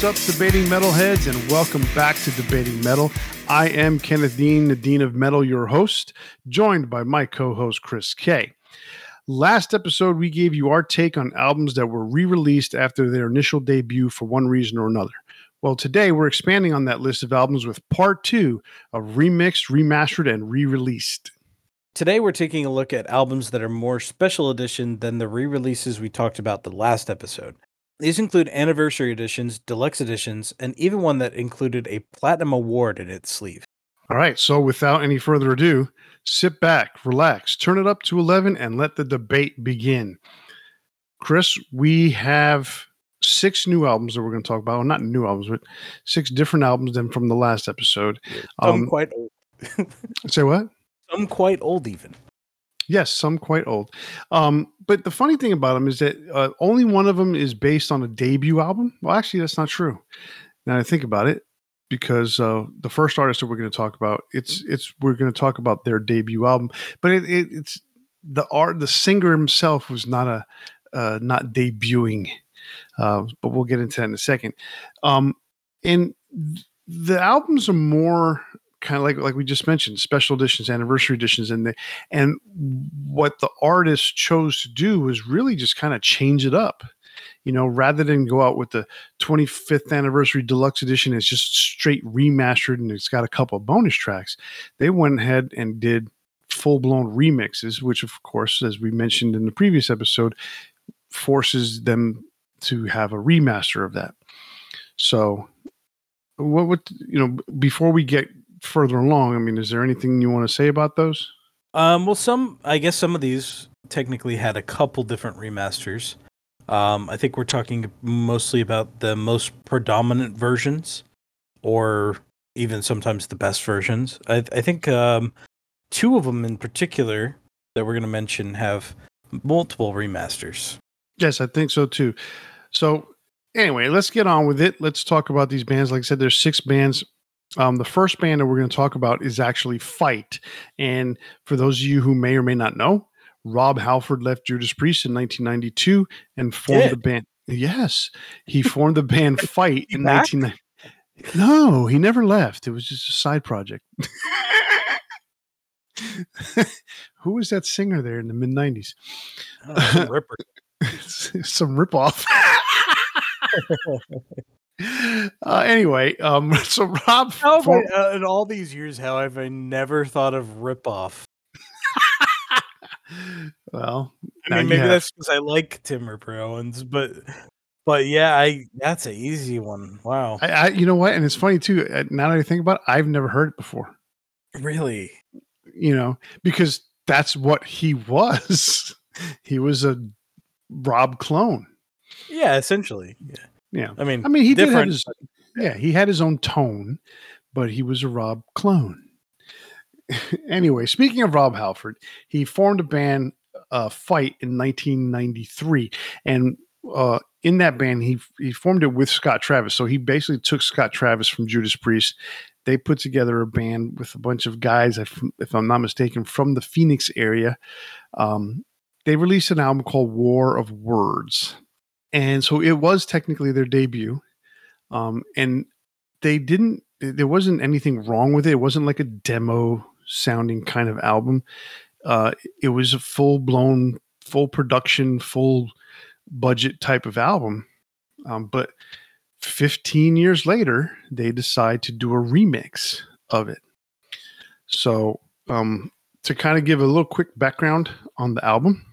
What's up, debating metalheads, and welcome back to Debating Metal. I am Kenneth Dean, the Dean of Metal, your host, joined by my co host, Chris Kaye. Last episode, we gave you our take on albums that were re released after their initial debut for one reason or another. Well, today we're expanding on that list of albums with part two of remixed, remastered, and re released. Today, we're taking a look at albums that are more special edition than the re releases we talked about the last episode. These include anniversary editions, deluxe editions, and even one that included a platinum award in its sleeve. All right, so without any further ado, sit back, relax, turn it up to 11, and let the debate begin. Chris, we have six new albums that we're going to talk about. Well, not new albums, but six different albums than from the last episode. Some um, quite old. say what? Some quite old, even. Yes, some quite old. Um, but the funny thing about them is that uh, only one of them is based on a debut album. Well, actually, that's not true. Now I think about it, because uh, the first artist that we're going to talk about, it's it's we're going to talk about their debut album, but it, it, it's the art. The singer himself was not a uh, not debuting, uh, but we'll get into that in a second. Um, and the albums are more kind of like like we just mentioned special editions anniversary editions and the and what the artist chose to do was really just kind of change it up you know rather than go out with the 25th anniversary deluxe edition it's just straight remastered and it's got a couple of bonus tracks they went ahead and did full-blown remixes which of course as we mentioned in the previous episode forces them to have a remaster of that. So what would you know before we get further along, I mean, is there anything you want to say about those? Um, well, some I guess some of these technically had a couple different remasters. Um, I think we're talking mostly about the most predominant versions, or even sometimes the best versions. I, I think um, two of them in particular that we're going to mention have multiple remasters. Yes, I think so too. So anyway, let's get on with it. Let's talk about these bands. Like I said, there's six bands um, the first band that we're going to talk about is actually Fight. And for those of you who may or may not know, Rob Halford left Judas Priest in 1992 and formed Did? the band. Yes, he formed the band Fight in 1990. No, he never left. It was just a side project. Who was that singer there in the mid 90s? Oh, ripper. some ripoff. Uh, anyway, um, so Rob, Halford, uh, in all these years, how have I never thought of ripoff? well, I mean, maybe that's because I like Tim Ripper Owens, but but yeah, I that's an easy one. Wow, I, I, you know what, and it's funny too. Uh, now that I think about it, I've never heard it before. Really, you know, because that's what he was. he was a Rob clone. Yeah, essentially. Yeah. Yeah, I mean, I mean, he did have his, yeah, he had his own tone, but he was a Rob clone. anyway, speaking of Rob Halford, he formed a band, uh, Fight, in 1993, and uh, in that band, he he formed it with Scott Travis. So he basically took Scott Travis from Judas Priest. They put together a band with a bunch of guys, if, if I'm not mistaken, from the Phoenix area. Um, they released an album called War of Words and so it was technically their debut um, and they didn't there wasn't anything wrong with it. It wasn't like a demo sounding kind of album. Uh, it was a full blown full production full budget type of album. Um, but 15 years later they decide to do a remix of it. So um, to kind of give a little quick background on the album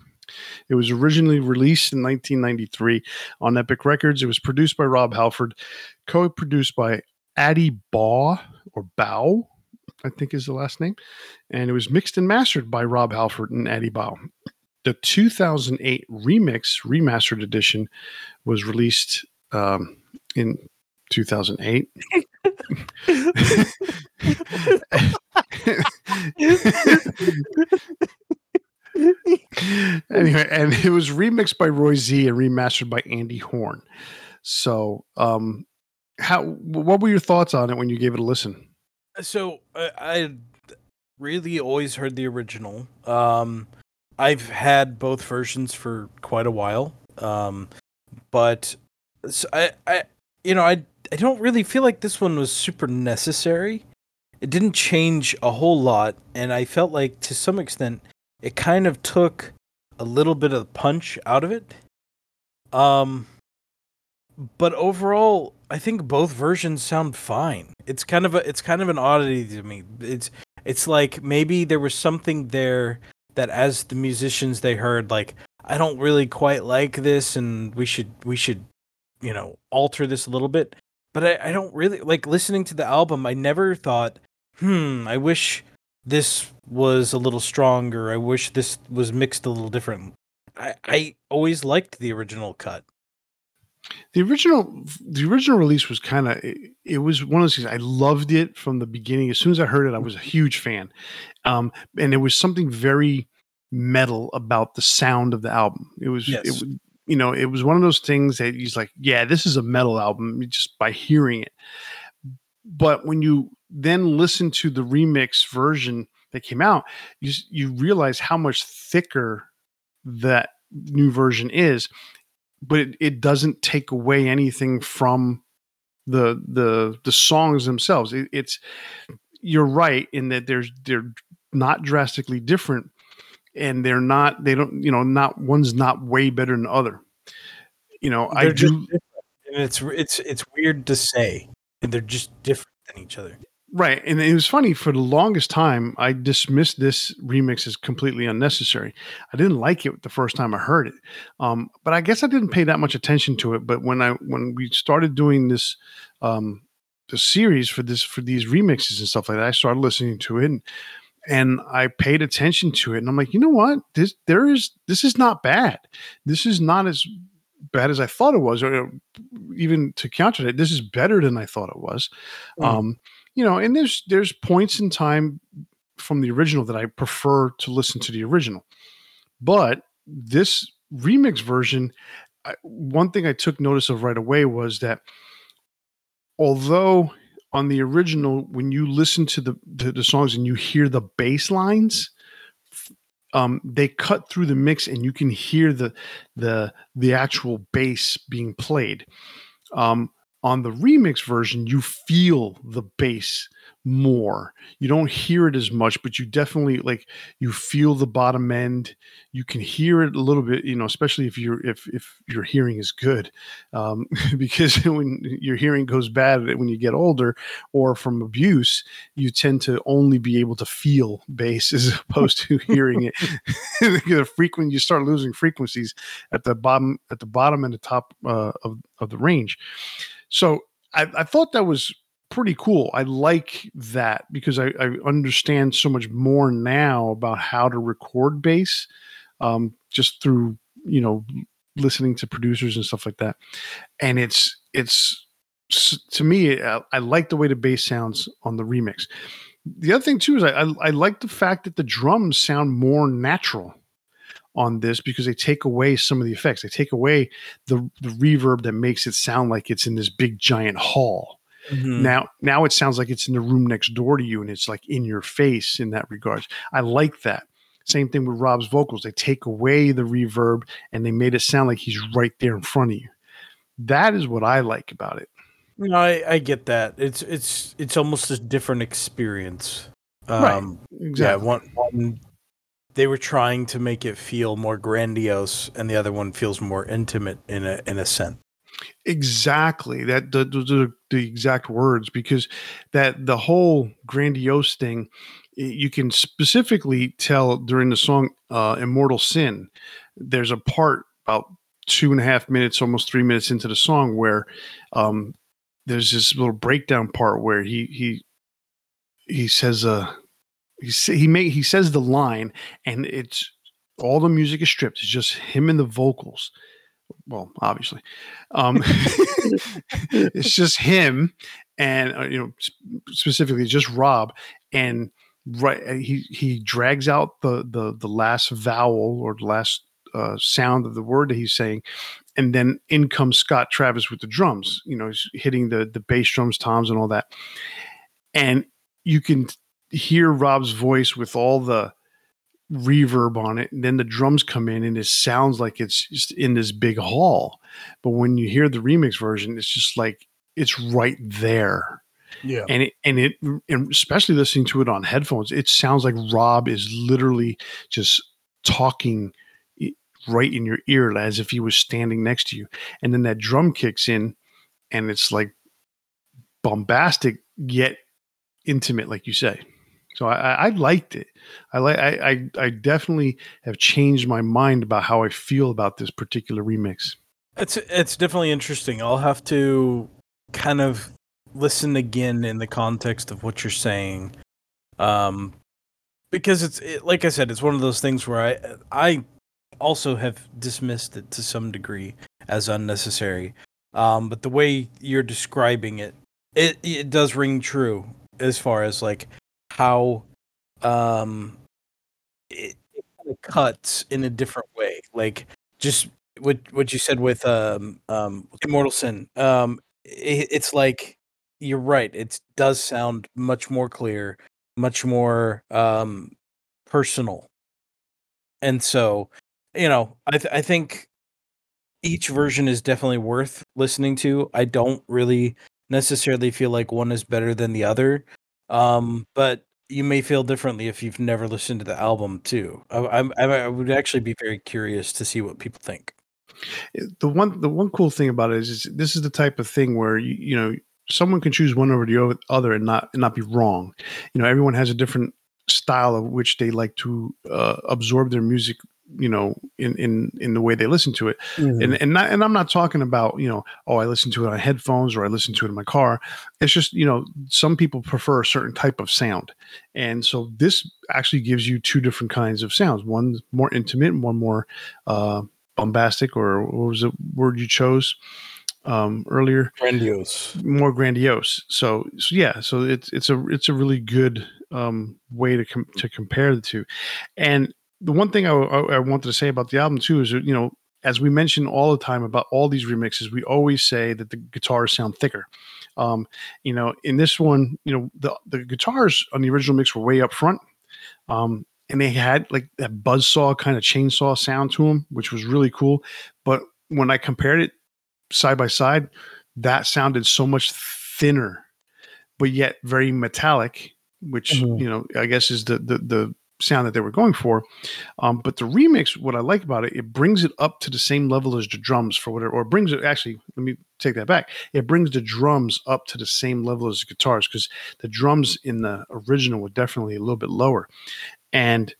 it was originally released in 1993 on Epic Records. It was produced by Rob Halford, co produced by Addy Baugh or Bow, I think is the last name. And it was mixed and mastered by Rob Halford and Addy Bow. The 2008 remix, remastered edition, was released um, in 2008. anyway, and it was remixed by Roy Z and remastered by Andy Horn. So, um, how what were your thoughts on it when you gave it a listen? So uh, I really always heard the original. Um, I've had both versions for quite a while, um, but so I, I, you know, I I don't really feel like this one was super necessary. It didn't change a whole lot, and I felt like to some extent it kind of took a little bit of punch out of it. Um, but overall, I think both versions sound fine. It's kind of a it's kind of an oddity to me. It's it's like maybe there was something there that as the musicians they heard like I don't really quite like this and we should we should you know alter this a little bit. But I, I don't really like listening to the album. I never thought, hmm, I wish this was a little stronger. I wish this was mixed a little different. I, I always liked the original cut. The original, the original release was kind of. It, it, was one of those things. I loved it from the beginning. As soon as I heard it, I was a huge fan, um, and there was something very metal about the sound of the album. It was, yes. it, you know, it was one of those things that he's like, yeah, this is a metal album just by hearing it. But when you then listen to the remix version that came out, you you realize how much thicker that new version is but it, it doesn't take away anything from the the the songs themselves. It, it's you're right in that there's they're not drastically different, and they're not they don't you know not one's not way better than the other. You know, they're I do. And it's it's it's weird to say, and they're just different than each other. Right. And it was funny for the longest time, I dismissed this remix as completely unnecessary. I didn't like it the first time I heard it. Um, but I guess I didn't pay that much attention to it. But when I when we started doing this um the series for this for these remixes and stuff like that, I started listening to it and, and I paid attention to it. And I'm like, you know what? This there is this is not bad. This is not as bad as I thought it was, or even to counter that, this is better than I thought it was. Mm. Um you know, and there's there's points in time from the original that I prefer to listen to the original. But this remix version, I, one thing I took notice of right away was that although on the original, when you listen to the to the songs and you hear the bass lines, um, they cut through the mix and you can hear the the the actual bass being played. Um, on the remix version, you feel the bass more. You don't hear it as much, but you definitely like you feel the bottom end. You can hear it a little bit, you know, especially if you're if if your hearing is good, um, because when your hearing goes bad when you get older or from abuse, you tend to only be able to feel bass as opposed to hearing it. the frequent you start losing frequencies at the bottom at the bottom and the top uh, of of the range. So I, I thought that was pretty cool. I like that because I, I, understand so much more now about how to record bass, um, just through you know listening to producers and stuff like that. And it's it's to me, I, I like the way the bass sounds on the remix. The other thing too is I, I, I like the fact that the drums sound more natural on this because they take away some of the effects. They take away the the reverb that makes it sound like it's in this big giant hall. Mm-hmm. Now now it sounds like it's in the room next door to you and it's like in your face in that regards. I like that. Same thing with Rob's vocals. They take away the reverb and they made it sound like he's right there in front of you. That is what I like about it. No, I, I get that. It's it's it's almost a different experience. Um, right. Exactly. Yeah. One one they were trying to make it feel more grandiose, and the other one feels more intimate in a in a sense. Exactly that the, the, the exact words because that the whole grandiose thing you can specifically tell during the song uh, "Immortal Sin." There's a part about two and a half minutes, almost three minutes into the song, where um, there's this little breakdown part where he he he says, uh, he he may he says the line, and it's all the music is stripped. It's just him and the vocals. Well, obviously, um, it's just him, and uh, you know specifically just Rob, and right uh, he he drags out the the the last vowel or the last uh, sound of the word that he's saying, and then in comes Scott Travis with the drums. You know, he's hitting the the bass drums, toms, and all that, and you can hear Rob's voice with all the reverb on it and then the drums come in and it sounds like it's just in this big hall but when you hear the remix version it's just like it's right there. Yeah. And it and it and especially listening to it on headphones, it sounds like Rob is literally just talking right in your ear as if he was standing next to you. And then that drum kicks in and it's like bombastic yet intimate, like you say. So I, I liked it. I like I I definitely have changed my mind about how I feel about this particular remix. It's it's definitely interesting. I'll have to kind of listen again in the context of what you're saying, um, because it's it, like I said, it's one of those things where I I also have dismissed it to some degree as unnecessary. Um, but the way you're describing it, it it does ring true as far as like how um it, it kind of cuts in a different way. Like just what what you said with um um Immortal Sin. Um it, it's like you're right. It does sound much more clear, much more um personal. And so, you know, I th- I think each version is definitely worth listening to. I don't really necessarily feel like one is better than the other. Um but you may feel differently if you've never listened to the album too. I, I, I would actually be very curious to see what people think. The one the one cool thing about it is, is this is the type of thing where you you know someone can choose one over the other and not and not be wrong. You know, everyone has a different style of which they like to uh, absorb their music. You know, in in in the way they listen to it. and and not, and I'm not talking about you know oh I listen to it on headphones or I listen to it in my car. It's just you know some people prefer a certain type of sound, and so this actually gives you two different kinds of sounds. One more intimate, one more uh, bombastic, or what was the word you chose um, earlier? Grandiose. More grandiose. So, so yeah, so it's it's a it's a really good um, way to com- to compare the two, and the one thing I, I, I wanted to say about the album too is you know as we mention all the time about all these remixes, we always say that the guitars sound thicker. Um, you know, in this one, you know, the the guitars on the original mix were way up front, um, and they had like that buzzsaw kind of chainsaw sound to them, which was really cool. But when I compared it side by side, that sounded so much thinner, but yet very metallic, which Mhm. you know I guess is the the the sound that they were going for. Um, but the remix, what I like about it, it brings it up to the same level as the drums for whatever, or brings it actually. Let me take that back. It brings the drums up to the same level as the guitars because the drums in the original were definitely a little bit lower. And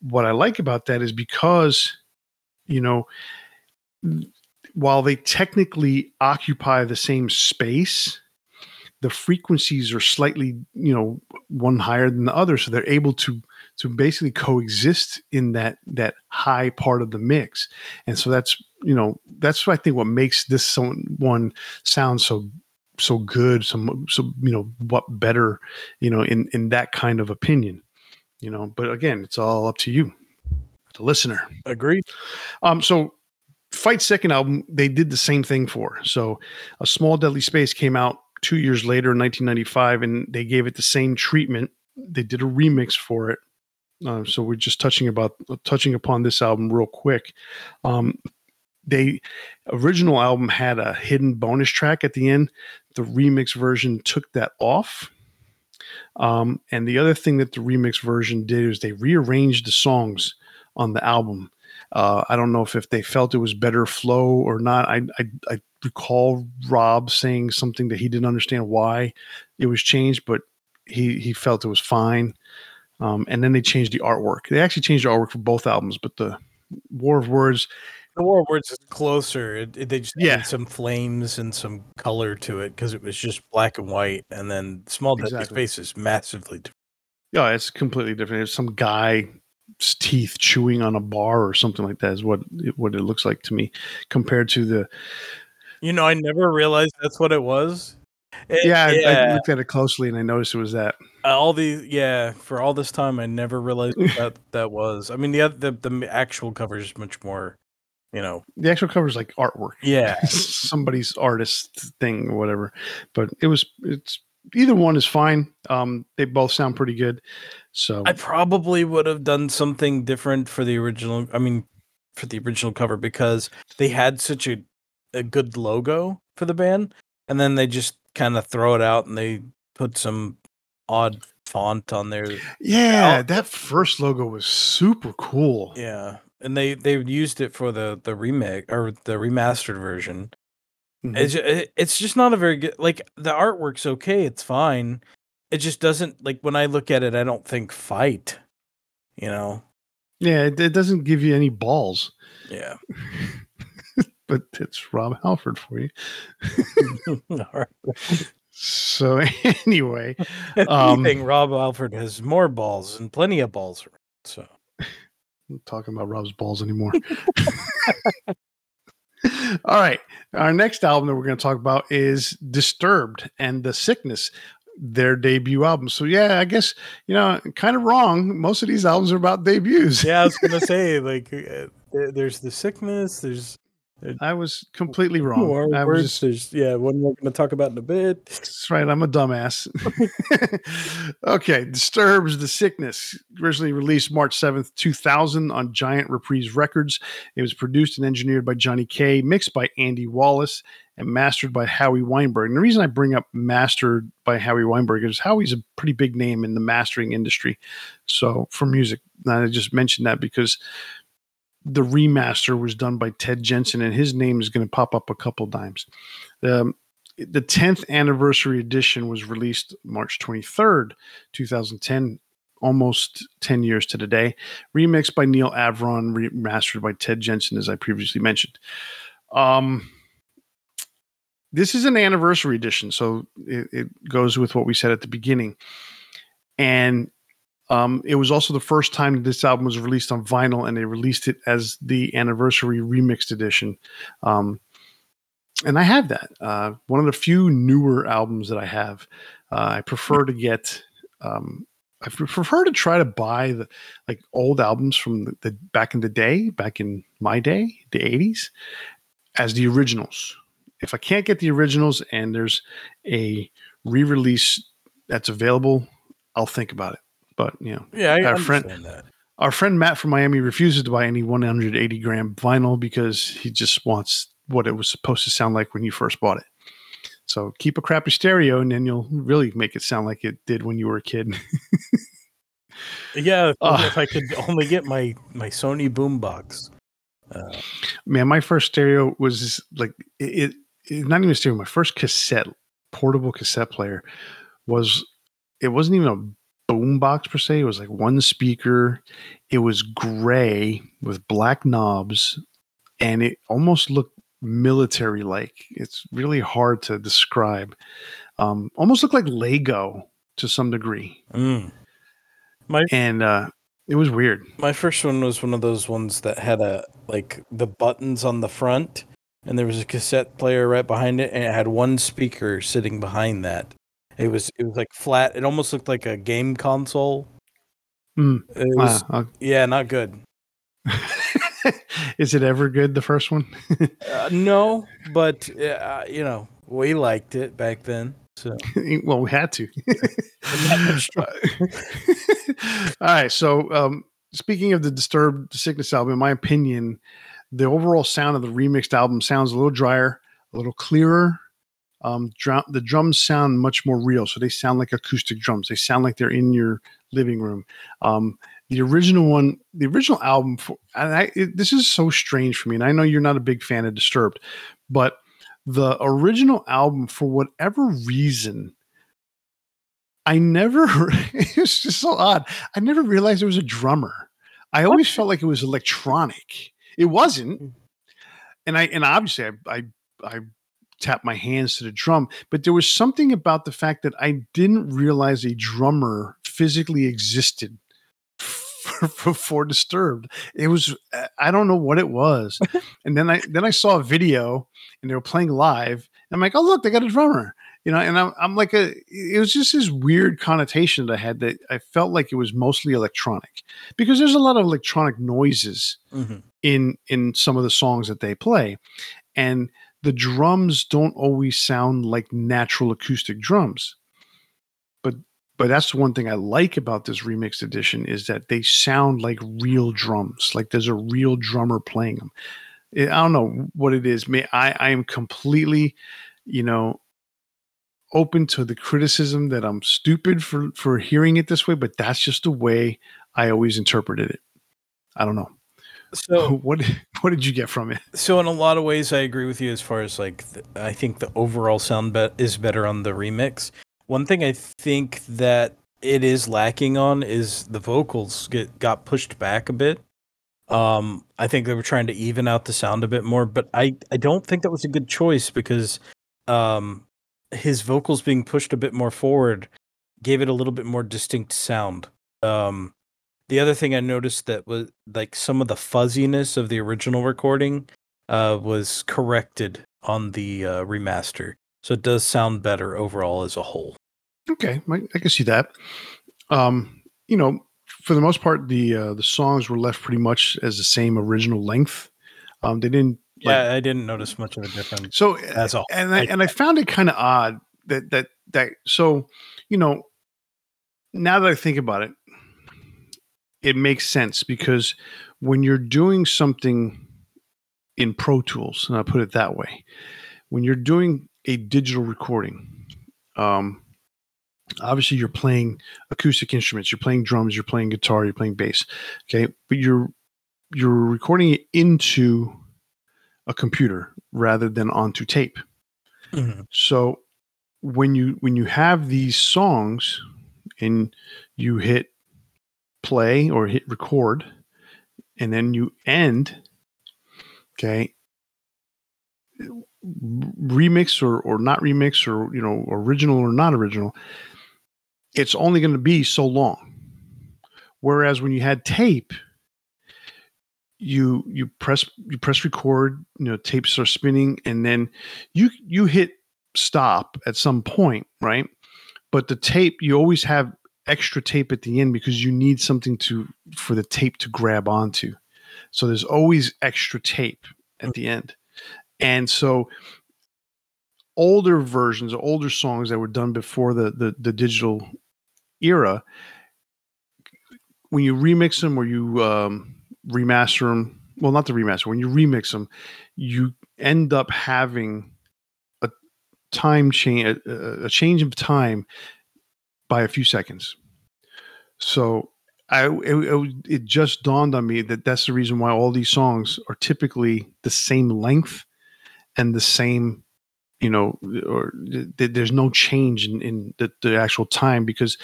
what I like about that is because, you know, while they technically occupy the same space, the frequencies are slightly, you know, one higher than the other, so they're able to to basically coexist in that that high part of the mix. And so that's you know that's what I think what makes this one sound so so good, so so you know what better, you know, in in that kind of opinion, you know. But again, it's all up to you, the listener. Agreed. Um, so Fight's second album, they did the same thing for. So a small deadly space came out two years later in 1995, and they gave it the same treatment. They did a remix for it. Uh, so we're just touching about touching upon this album real quick. Um, original album had a hidden bonus track at the end. The remix version took that off. Um, and the other thing that the remix version did is they rearranged the songs on the album. Uh, I don't know if, if they felt it was better flow or not. I, I, I recall Rob saying something that he didn't understand why it was changed, but he he felt it was fine. Um, and then they changed the artwork. They actually changed the artwork for both albums, but the War of Words, The War of Words is closer. It, it- they just Yeah. added some flames and some color to it because it was just black and white, and then Small Deadly Exactly. Space is massively different. yeah, it's completely different. It's some guy's teeth chewing on a bar or something like that is what it, what it looks like to me, compared to the You know, I never realized that's what it was. It- yeah. I, I looked at it closely and I noticed it was that. All these yeah for all this time i never realized that that was i mean the the the actual cover is much more you know The actual cover is like artwork. yeah somebody's artist thing or whatever. But it was it's either one is fine. Um, they both sound pretty good. So i probably would have done something different for the original i mean for the original cover because they had such a, a good logo for the band and then they just kind of throw it out and they put some odd font on there. Yeah, that first logo was super cool. Yeah, and they they used it for the the remake or the remastered version. Mhm. It's ju- it's just not a very good like the artwork's okay, it's fine. It just doesn't like when I look at it, I don't think fight. You know? Yeah, it, it doesn't give you any balls, Yeah. but it's Rob Halford for you. All right. So anyway, Um, anything, Rob Halford has more balls and plenty of balls. So I'm talking about Rob's balls anymore. All right. Our next album that we're going to talk about is Disturbed and The Sickness, their debut album. So, yeah, I guess, you know, kind of wrong. Most of these albums are about debuts. yeah, I was gonna say like uh, there's the sickness. There's I was completely wrong. more I was just, yeah, one we're gonna talk about in a bit. that's right. I'm a dumbass. okay. Disturbs The Sickness, originally released March 7th, 2000 on Giant Reprise Records. It was produced and engineered by Johnny K, mixed by Andy Wallace, and mastered by Howie Weinberg. And the reason I bring up mastered by Howie Weinberg is Howie's a pretty big name in the mastering industry. So for music, and I just mentioned that because the remaster was done by Ted Jensen, and his name is going to pop up a couple times. The 10th anniversary edition was released March 23rd, 2010, almost 10 years to the day. Remixed by Neal Avron, remastered by Ted Jensen, as I previously mentioned. Um, this is an anniversary edition, so it, it goes with what we said at the beginning. And um, it was also the first time this album was released on vinyl, and they released it as the anniversary remixed edition. Um, and I have that. Uh, one of the few newer albums that I have. Uh, I prefer to get. Um, I prefer to try to buy the like old albums from the, the back in the day, back in my day, the '80s, as the originals. If I can't get the originals and there's a re-release that's available, I'll think about it. But you know, Yeah, I Our friend- that. our friend Matt from Miami refuses to buy any 180 gram vinyl because he just wants what it was supposed to sound like when you first bought it. So keep a crappy stereo, and then you'll really make it sound like it did when you were a kid. Yeah, if, Ah. if I could only get my my Sony boombox. Uh, Man, my first stereo was like it, it, it- not even a stereo. My first cassette, portable cassette player, was it wasn't even a boom box per se. It was like one speaker. It was gray with black knobs, and it almost looked military like. It's really hard to describe. Um, almost looked like Lego to some degree, mm. and uh, it was weird. My first one was one of those ones that had a like the buttons on the front, and there was a cassette player right behind it, and it had one speaker sitting behind that. It was it was like flat. It almost looked like a game console. Hmm. It was, Uh, yeah, not good. is it ever good? The first one. Uh, no, but uh, you know we liked it back then. So well, we had to. All right. So, um, speaking of the Disturbed Sickness album, in my opinion, the overall sound of the remixed album sounds a little drier, a little clearer. Um, drum, the drums sound much more real, so they sound like acoustic drums. They sound like they're in your living room. Um, the original one, the original album, for, and I, it, this is so strange for me, and I know you're not a big fan of Disturbed, but the original album, for whatever reason, I never, it's just so odd. I never realized there was a drummer. I always felt like it was electronic. It wasn't. And I, and obviously I, I, I tapped my hands to the drum, but there was something about the fact that I didn't realize a drummer physically existed for, for, for Disturbed. It was, uh, I don't know what it was. and then I, then I saw a video and they were playing live. And I'm like, oh, look, they got a drummer you know and I'm, I'm like a it was just this weird connotation that i had that i felt like it was mostly electronic because there's a lot of electronic noises Mhm. in in some of the songs that they play and the drums don't always sound like natural acoustic drums but but that's the one thing i like about this remixed edition is that they sound like real drums like there's a real drummer playing them i don't know what it is May i i am completely you know open to the criticism that I'm stupid for for hearing it this way, but that's just the way I always interpreted it. I don't know. So what what did you get from it? So in a lot of ways, I agree with you as far as like the, I think the overall sound bet is better on the remix. One thing I think that it is lacking on is the vocals get got pushed back a bit. Um, I think they were trying to even out the sound a bit more, but I I don't think that was a good choice because um his vocals being pushed a bit more forward gave it a little bit more distinct sound. Um the other thing I noticed that was like some of the fuzziness of the original recording uh, was corrected on the uh, remaster, so it does sound better overall as a whole. Okay, I, I can see that. Um, you know, for the most part, the uh, the songs were left pretty much as the same original length. Um, they didn't. Like, yeah, I didn't notice much of a difference. So as all, and I, I and I found it kind of odd that that that so you know now that I think about it, it makes sense because when you're doing something in Pro Tools, and I put it that way, when you're doing a digital recording, um, obviously you're playing acoustic instruments, you're playing drums, you're playing guitar, you're playing bass, okay, but you're you're recording it into a computer rather than onto tape. Mm-hmm. So when you when you have these songs and you hit play or hit record and then you end okay remix or or not remix or you know original or not original it's only going to be so long. Whereas when you had tape you you press you press record you know tapes are spinning and then you you hit stop at some point right? But the tape you always have extra tape at the end because you need something to for the tape to grab onto. So there's always extra tape at the end. And so older versions, older songs that were done before the the, the digital era, when you remix them or you um, remaster them, well, not the remaster, when you remix them, you end up having a time change, a, a change of time by a few seconds. So I it, it, just dawned on me that that's the reason why all these songs are typically the same length and the same you know or th- there's no change in, in the, the, actual time because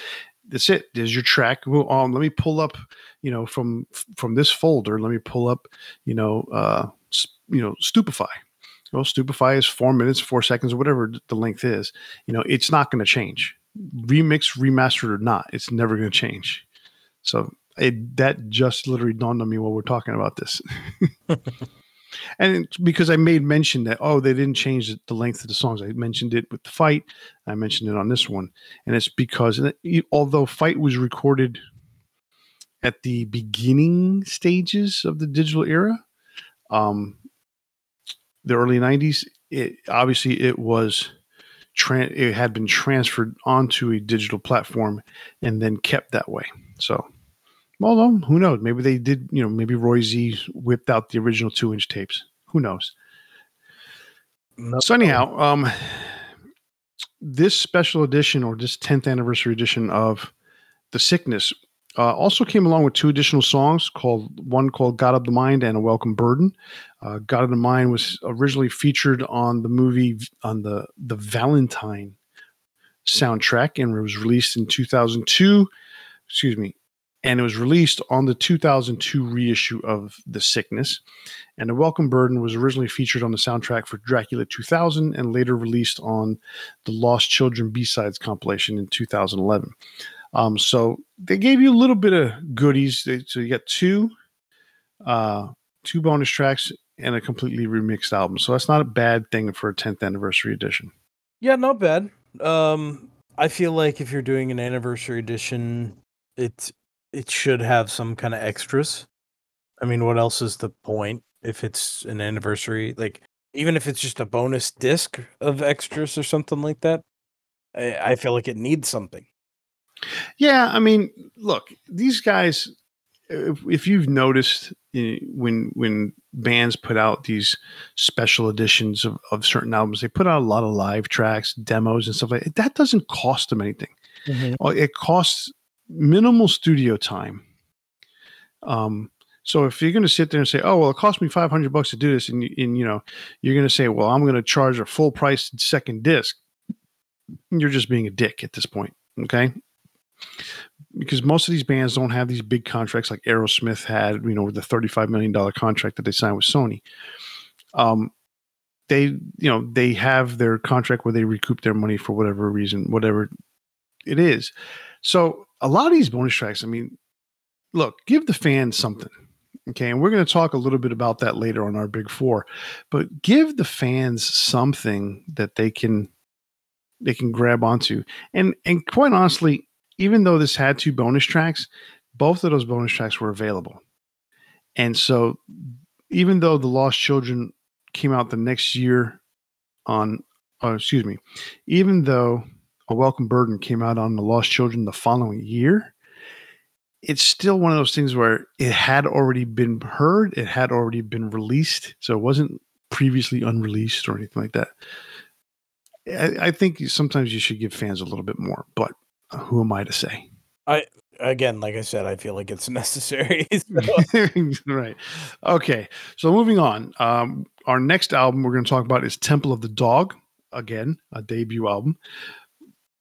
that's it. There's your track. Well, um, let me pull up you know from from this folder. Let me pull up you know uh you know Stupify. Well Stupify is four minutes four seconds or whatever the length is. You know it's not going to change remix, remastered or not, it's never going to change. So it, that just literally dawned on me while we're talking about this. and because I made mention that oh they didn't change the length of the songs. I mentioned it with the fight. I mentioned it on this one, and it's because although fight was recorded at the beginning stages of the digital era, um, the early '90s, it obviously it was tra- it had been transferred onto a digital platform and then kept that way. So, although who knows? Maybe they did. You know, maybe Roy Z whipped out the original two inch tapes. Who knows? So anyhow, um, this special edition or this 10th anniversary edition of The Sickness uh, also came along with two additional songs called one called God of the Mind and A Welcome Burden. Uh, God of the Mind was originally featured on the movie on the the Valentine soundtrack and it was released in 2002. Excuse me, and it was released on the 2002 reissue of The Sickness. And The Welcome Burden was originally featured on the soundtrack for Dracula 2000 and later released on the Lost Children B-Sides compilation in 2011. Um, so they gave you a little bit of goodies. So you got two, uh, two bonus tracks and a completely remixed album. So that's not a bad thing for a 10th anniversary edition. Yeah, not bad. Um, I feel like if you're doing an anniversary edition, it it should have some kind of extras. I mean, what else is the point if it's an anniversary? Like, even if it's just a bonus disc of extras or something like that, I, I feel like it needs something. Yeah, I mean, look, these guys. If, if you've noticed, eh, when when bands put out these special editions of, of certain albums, they put out a lot of live tracks, demos, and stuff like that. That doesn't cost them anything. Mm-hmm. It costs minimal studio time. Um, so if you're going to sit there and say, "Oh, well, it cost me 500 bucks to do this," and, and you know, you're going to say, "Well, I'm going to charge a full price second disc," you're just being a dick at this point. Okay, because most of these bands don't have these big contracts like Aerosmith had, you know, the $35 million contract that they signed with Sony. Um, they, you know, they have their contract where they recoup their money for whatever reason, whatever it is. So a lot of these bonus tracks, I mean, look, give the fans something. Okay. And we're going to talk a little bit about that later on our big four, but give the fans something that they can, they can grab onto. And, and quite honestly, even though this had two bonus tracks, both of those bonus tracks were available. And so, even though The Lost Children came out the next year on, uh, excuse me, even though A Welcome Burden came out on The Lost Children the following year, it's still one of those things where it had already been heard, it had already been released. So, it wasn't previously unreleased or anything like that. I, I think sometimes you should give fans a little bit more, but who am I to say? I again, like I said, I feel like it's necessary. right. Okay. So moving on. Um, our next album we're going to talk about is Temple of the Dog. Again, a debut album.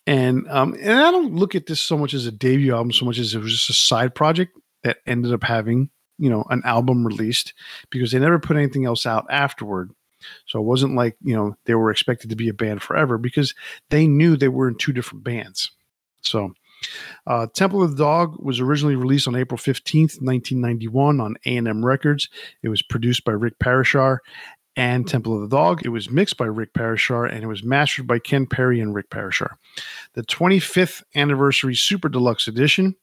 And um, and I don't look at this so much as a debut album, so much as it was just a side project that ended up having, you know, an album released because they never put anything else out afterward. So it wasn't like, you know, they were expected to be a band forever because they knew they were in two different bands. So, uh, Temple of the Dog was originally released on April 15th, 1991 on A&M Records. It was produced by Rick Parashar and Temple of the Dog. It was mixed by Rick Parashar and it was mastered by Ken Perry and Rick Parashar. The 25th anniversary Super Deluxe Edition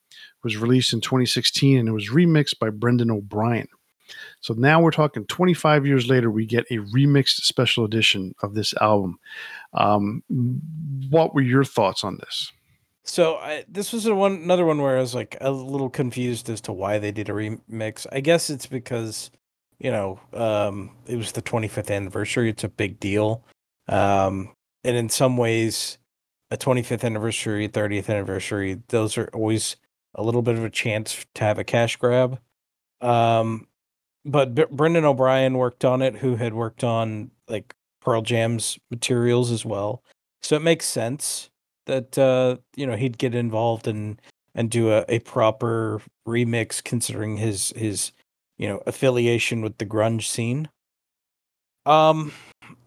was released in 2016 and it was remixed by Brendan O'Brien. So now we're talking 25 years later, we get a remixed special edition of this album. Um, what were your thoughts on this? So I, this was a one another one where I was like a little confused as to why they did a remix. I guess it's because you know um, it was the 25th anniversary. It's a big deal, um, and in some ways, a 25th anniversary, 30th anniversary, those are always a little bit of a chance to have a cash grab. Um, but B- Brendan O'Brien worked on it, who had worked on like Pearl Jam's materials as well, so it makes sense that uh, you know he'd get involved and and do a, a proper remix considering his his you know affiliation with the grunge scene. Um,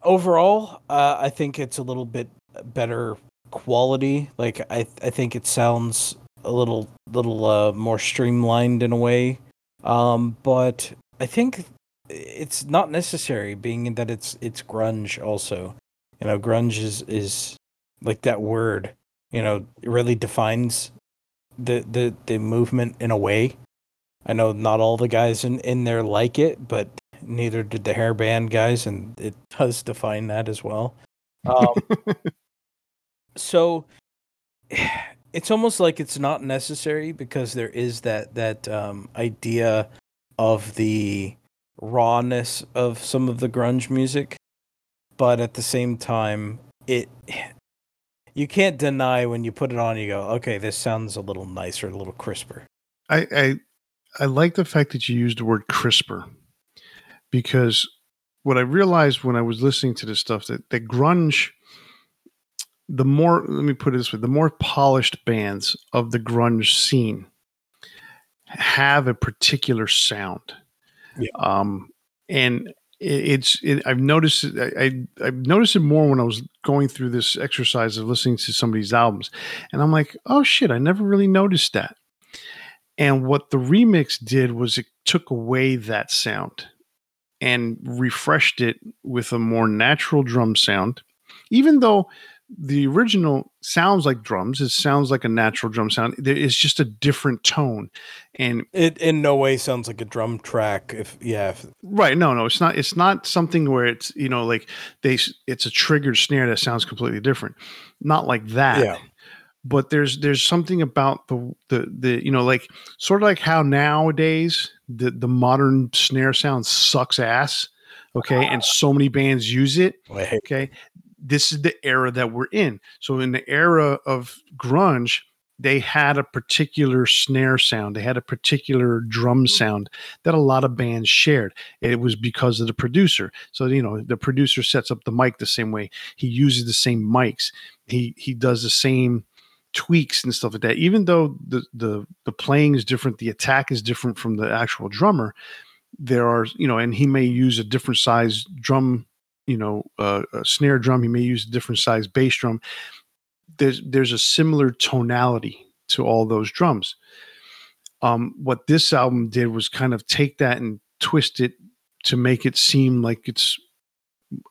overall, uh, I think it's a little bit better quality. Like I I think it sounds a little little uh, more streamlined in a way. Um, but I think it's not necessary, being that it's it's grunge also. You know, grunge is is like that word, you know, really defines the the the movement in a way. I know not all the guys in in there like it, but neither did the hairband guys, and it does define that as well. Um, so it's almost like it's not necessary because there is that that um, idea of the rawness of some of the grunge music, but at the same time, it you can't deny when you put it on. You go, okay, this sounds a little nicer, a little crisper. I I, I like the fact that you used the word crisper because what I realized when I was listening to this stuff that that grunge, the more let me put it this way, the more polished bands of the grunge scene have a particular sound. Yeah. Um, and it's it, I've noticed I, I have noticed it more when I was going through this exercise of listening to some of these albums, and I'm like, oh shit, I never really noticed that. And what the remix did was it took away that sound and refreshed it with a more natural drum sound, even though the original sounds like drums. It sounds like a natural drum sound. It's just a different tone, and it in no way sounds like a drum track. If yeah, if, right. No, no, it's not. It's not something where it's you know like they. It's a triggered snare that sounds completely different. Not like that. Yeah. but there's there's something about the the the you know like sort of like how nowadays the the modern snare sound sucks ass okay and so many bands use it okay this is the era that we're in. So in the era of grunge they had a particular snare sound they had a particular drum mm. sound that a lot of bands shared. It was because of the producer. So you know the producer sets up the mic the same way. He uses the same mics. He he does the same tweaks and stuff like that. Even though the the the playing is different the attack is different from the actual drummer there are you know and he may use a different size drum you know uh, a snare drum he may use a different size bass drum. There's there's a similar tonality to all those drums. Um what this album did was kind of take that and twist it to make it seem like it's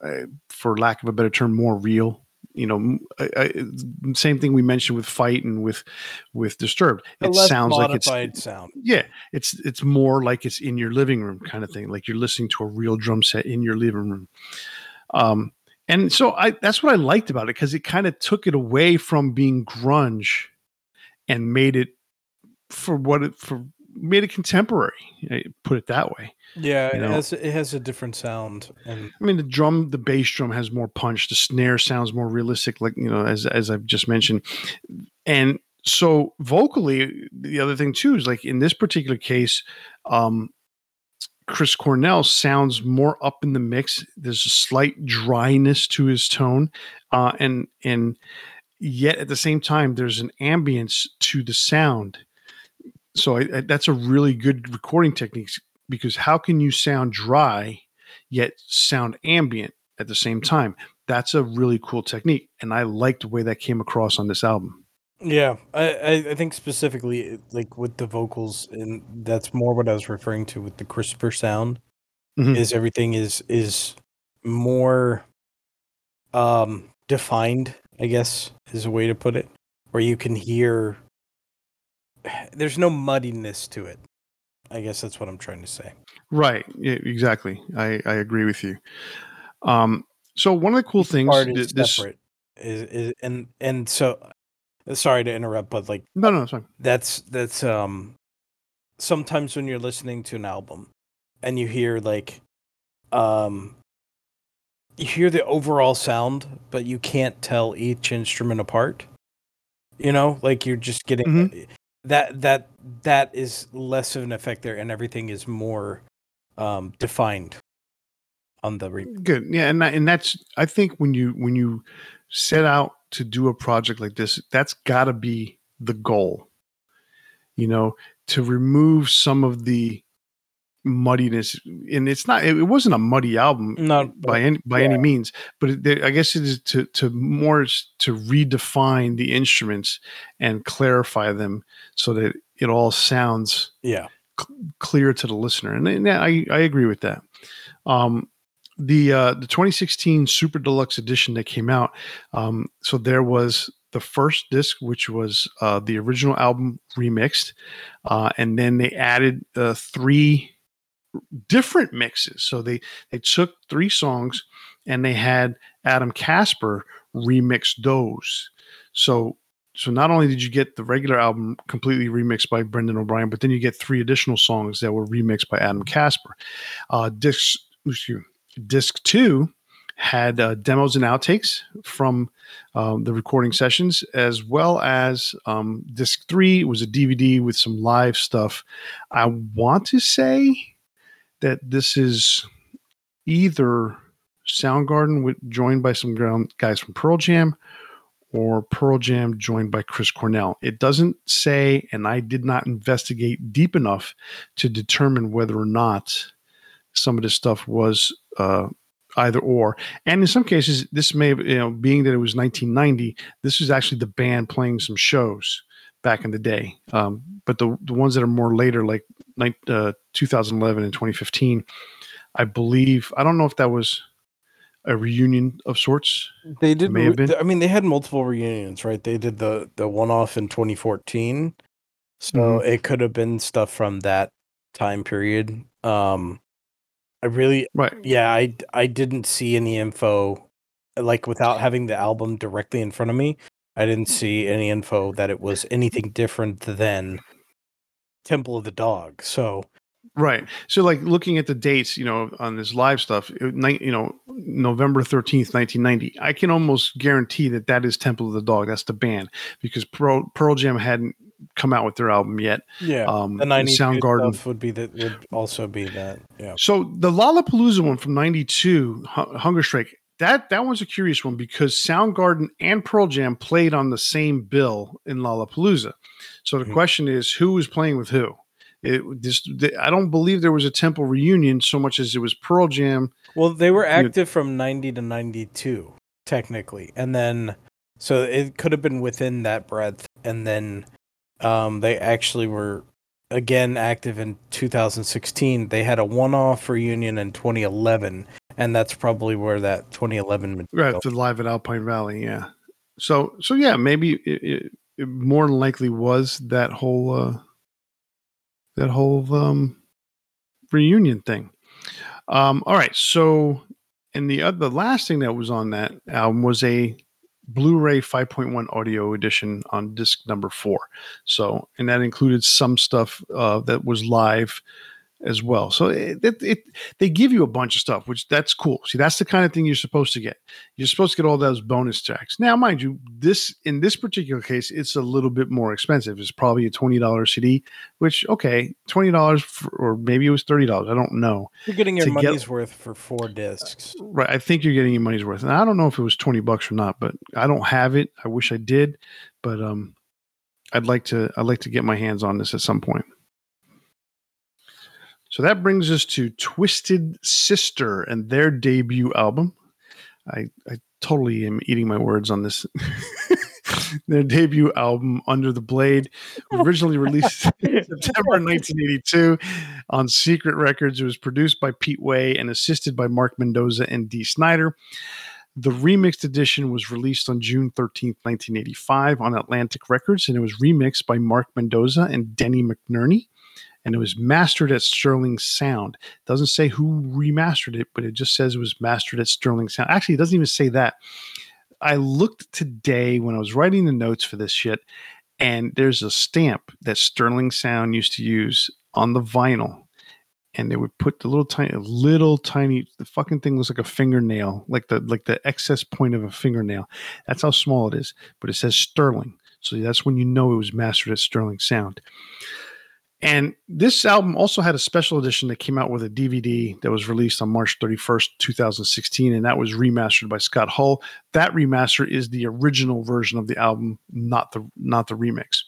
uh, for lack of a better term more real. You know I- I- same thing we mentioned with fight and with with disturbed. It sounds like it's sound. yeah it's it's more like it's in your living room kind of thing like you're listening to a real drum set in your living room um and so i that's what i liked about it because it kind of took it away from being grunge and made it for what it for made it contemporary eh, put it that way Yeah, You it has it has a different sound, and I mean, the drum, the bass drum has more punch. The snare sounds more realistic, like you know, as as I've just mentioned. And so vocally, the other thing too is like in this particular case, um, Chris Cornell sounds more up in the mix. There's a slight dryness to his tone, uh, and and yet at the same time, there's an ambience to the sound. So I, I, that's a really good recording technique because how can you sound dry yet sound ambient at the same time? That's a really cool technique, and I liked the way that came across on this album. Yeah, I, I I think specifically like with the vocals, and that's more what I was referring to with the crisper sound. Mhm. Is everything is is more um defined? I guess is a way to put it, where you can hear. There's no muddiness to it. I guess that's what I'm trying to say. Right? Yeah, exactly. I I agree with you. Um, so one of the cool Each things, part th- is this separate. Is, is and and so sorry to interrupt, but like no no fine. that's that's um sometimes when you're listening to an album and you hear like um you hear the overall sound but you can't tell each instrument apart you know like you're just getting Mhm. that that that is less of an effect there and everything is more um defined on the re- Good. Yeah, and that, and that's I think when you when you set out to do a project like this, that's got to be the goal. You know, to remove some of the muddiness, and it's not. It, wasn't a muddy album not by any by any means, but it, I guess it is to to more to redefine the instruments and clarify them so that it all sounds yeah clear to the listener, and, and I I agree with that. Um, the uh, the 2016 Super Deluxe Edition that came out, um, so there was the first disc, which was uh, the original album remixed, uh, and then they added uh, three different mixes. So they they took three songs and they had Adam Casper remix those. So so not only did you get the regular album completely remixed by Brendan O'Brien, but then you get three additional songs that were remixed by Adam Casper. Uh, disc excuse, me, disc two had uh, demos and outtakes from um, the recording sessions, as well as um, disc three was a DVD with some live stuff. I want to say that this is either Soundgarden with, joined by some ground guys from Pearl Jam or Pearl Jam joined by Chris Cornell. It doesn't say, and I did not investigate deep enough to determine whether or not some of this stuff was uh, either or. And in some cases, this may have, you know, being that it was 1990, this was actually the band playing some shows back in the day. Um, but the, the ones that are more later, like uh, 2011 and 2015, I believe, I don't know if that was a reunion of sorts. They did. may have been. I mean, they had multiple reunions, right? They did the the one off in 2014, so Mhm. it could have been stuff from that time period. Um, I really, Right. yeah, I I didn't see any info like without having the album directly in front of me. I didn't see any info that it was anything different than Temple of the Dog. So Right. So, like looking at the dates, you know, on this live stuff, it, you know, November 13th, 1990, I can almost guarantee that that is Temple of the Dog. That's the band because Pearl, Pearl Jam hadn't come out with their album yet. yeah, Um, the 90 Soundgarden. would be that would also be that. Yeah. So the Lollapalooza one from '92, Hunger Strike, that that one's a curious one because Soundgarden and Pearl Jam played on the same bill in Lollapalooza. So the Mhm. question is, who was playing with who? It this the, I don't believe there was a Temple reunion so much as it was Pearl Jam. Well, they were You- active from 90 to 92 technically. And then so it could have been within that breadth and then um they actually were again active in 2016. They had a one-off reunion in 2011 and that's probably where that 2011 Right, the live at Alpine Valley, yeah. So so yeah, maybe it, it, more than likely was that whole uh, that whole um, reunion thing. Um, all right, so and the the last thing that was on that album was a Blu-ray 5.1 audio edition on disc number four. So and that included some stuff uh, that was live as well. So it, it, it they give you a bunch of stuff, which that's cool. See, that's the kind of thing you're supposed to get. You're supposed to get all those bonus tracks. Now, mind you, this in this particular case, it's a little bit more expensive. It's probably a twenty dollars CD, which okay, twenty dollars or maybe it was thirty dollars. I don't know. You're getting your to get- money's worth for four discs. Right, I think you're getting your money's worth. And I don't know if it was twenty bucks or not, but I don't have it. I wish I did, but um, I'd like to. I'd like to get my hands on this at some point. So that brings us to Twisted Sister and their debut album. I, I totally am eating my words on this. their debut album, Under the Blade, originally released in September 1982 on Secret Records. It was produced by Pete Way and assisted by Mark Mendoza and Dee Snider. The remixed edition was released on June 13th, 1985 on Atlantic Records, and it was remixed by Mark Mendoza and Denny McNerney and it was mastered at Sterling Sound. Doesn't say who remastered it, but it just says it was mastered at Sterling Sound. Actually, it doesn't even say that. I looked today when I was writing the notes for this shit, and there's a stamp that Sterling Sound used to use on the vinyl. And they would put the little tiny, little tiny, the fucking thing looks like a fingernail, like the like the excess point of a fingernail. That's how small it is. But it says Sterling, so that's when you know it was mastered at Sterling Sound. And this album also had a special edition that came out with a DVD that was released on March 31st, 2016, and that was remastered by Scott Hull. That remaster is the original version of the album, not the not the remix.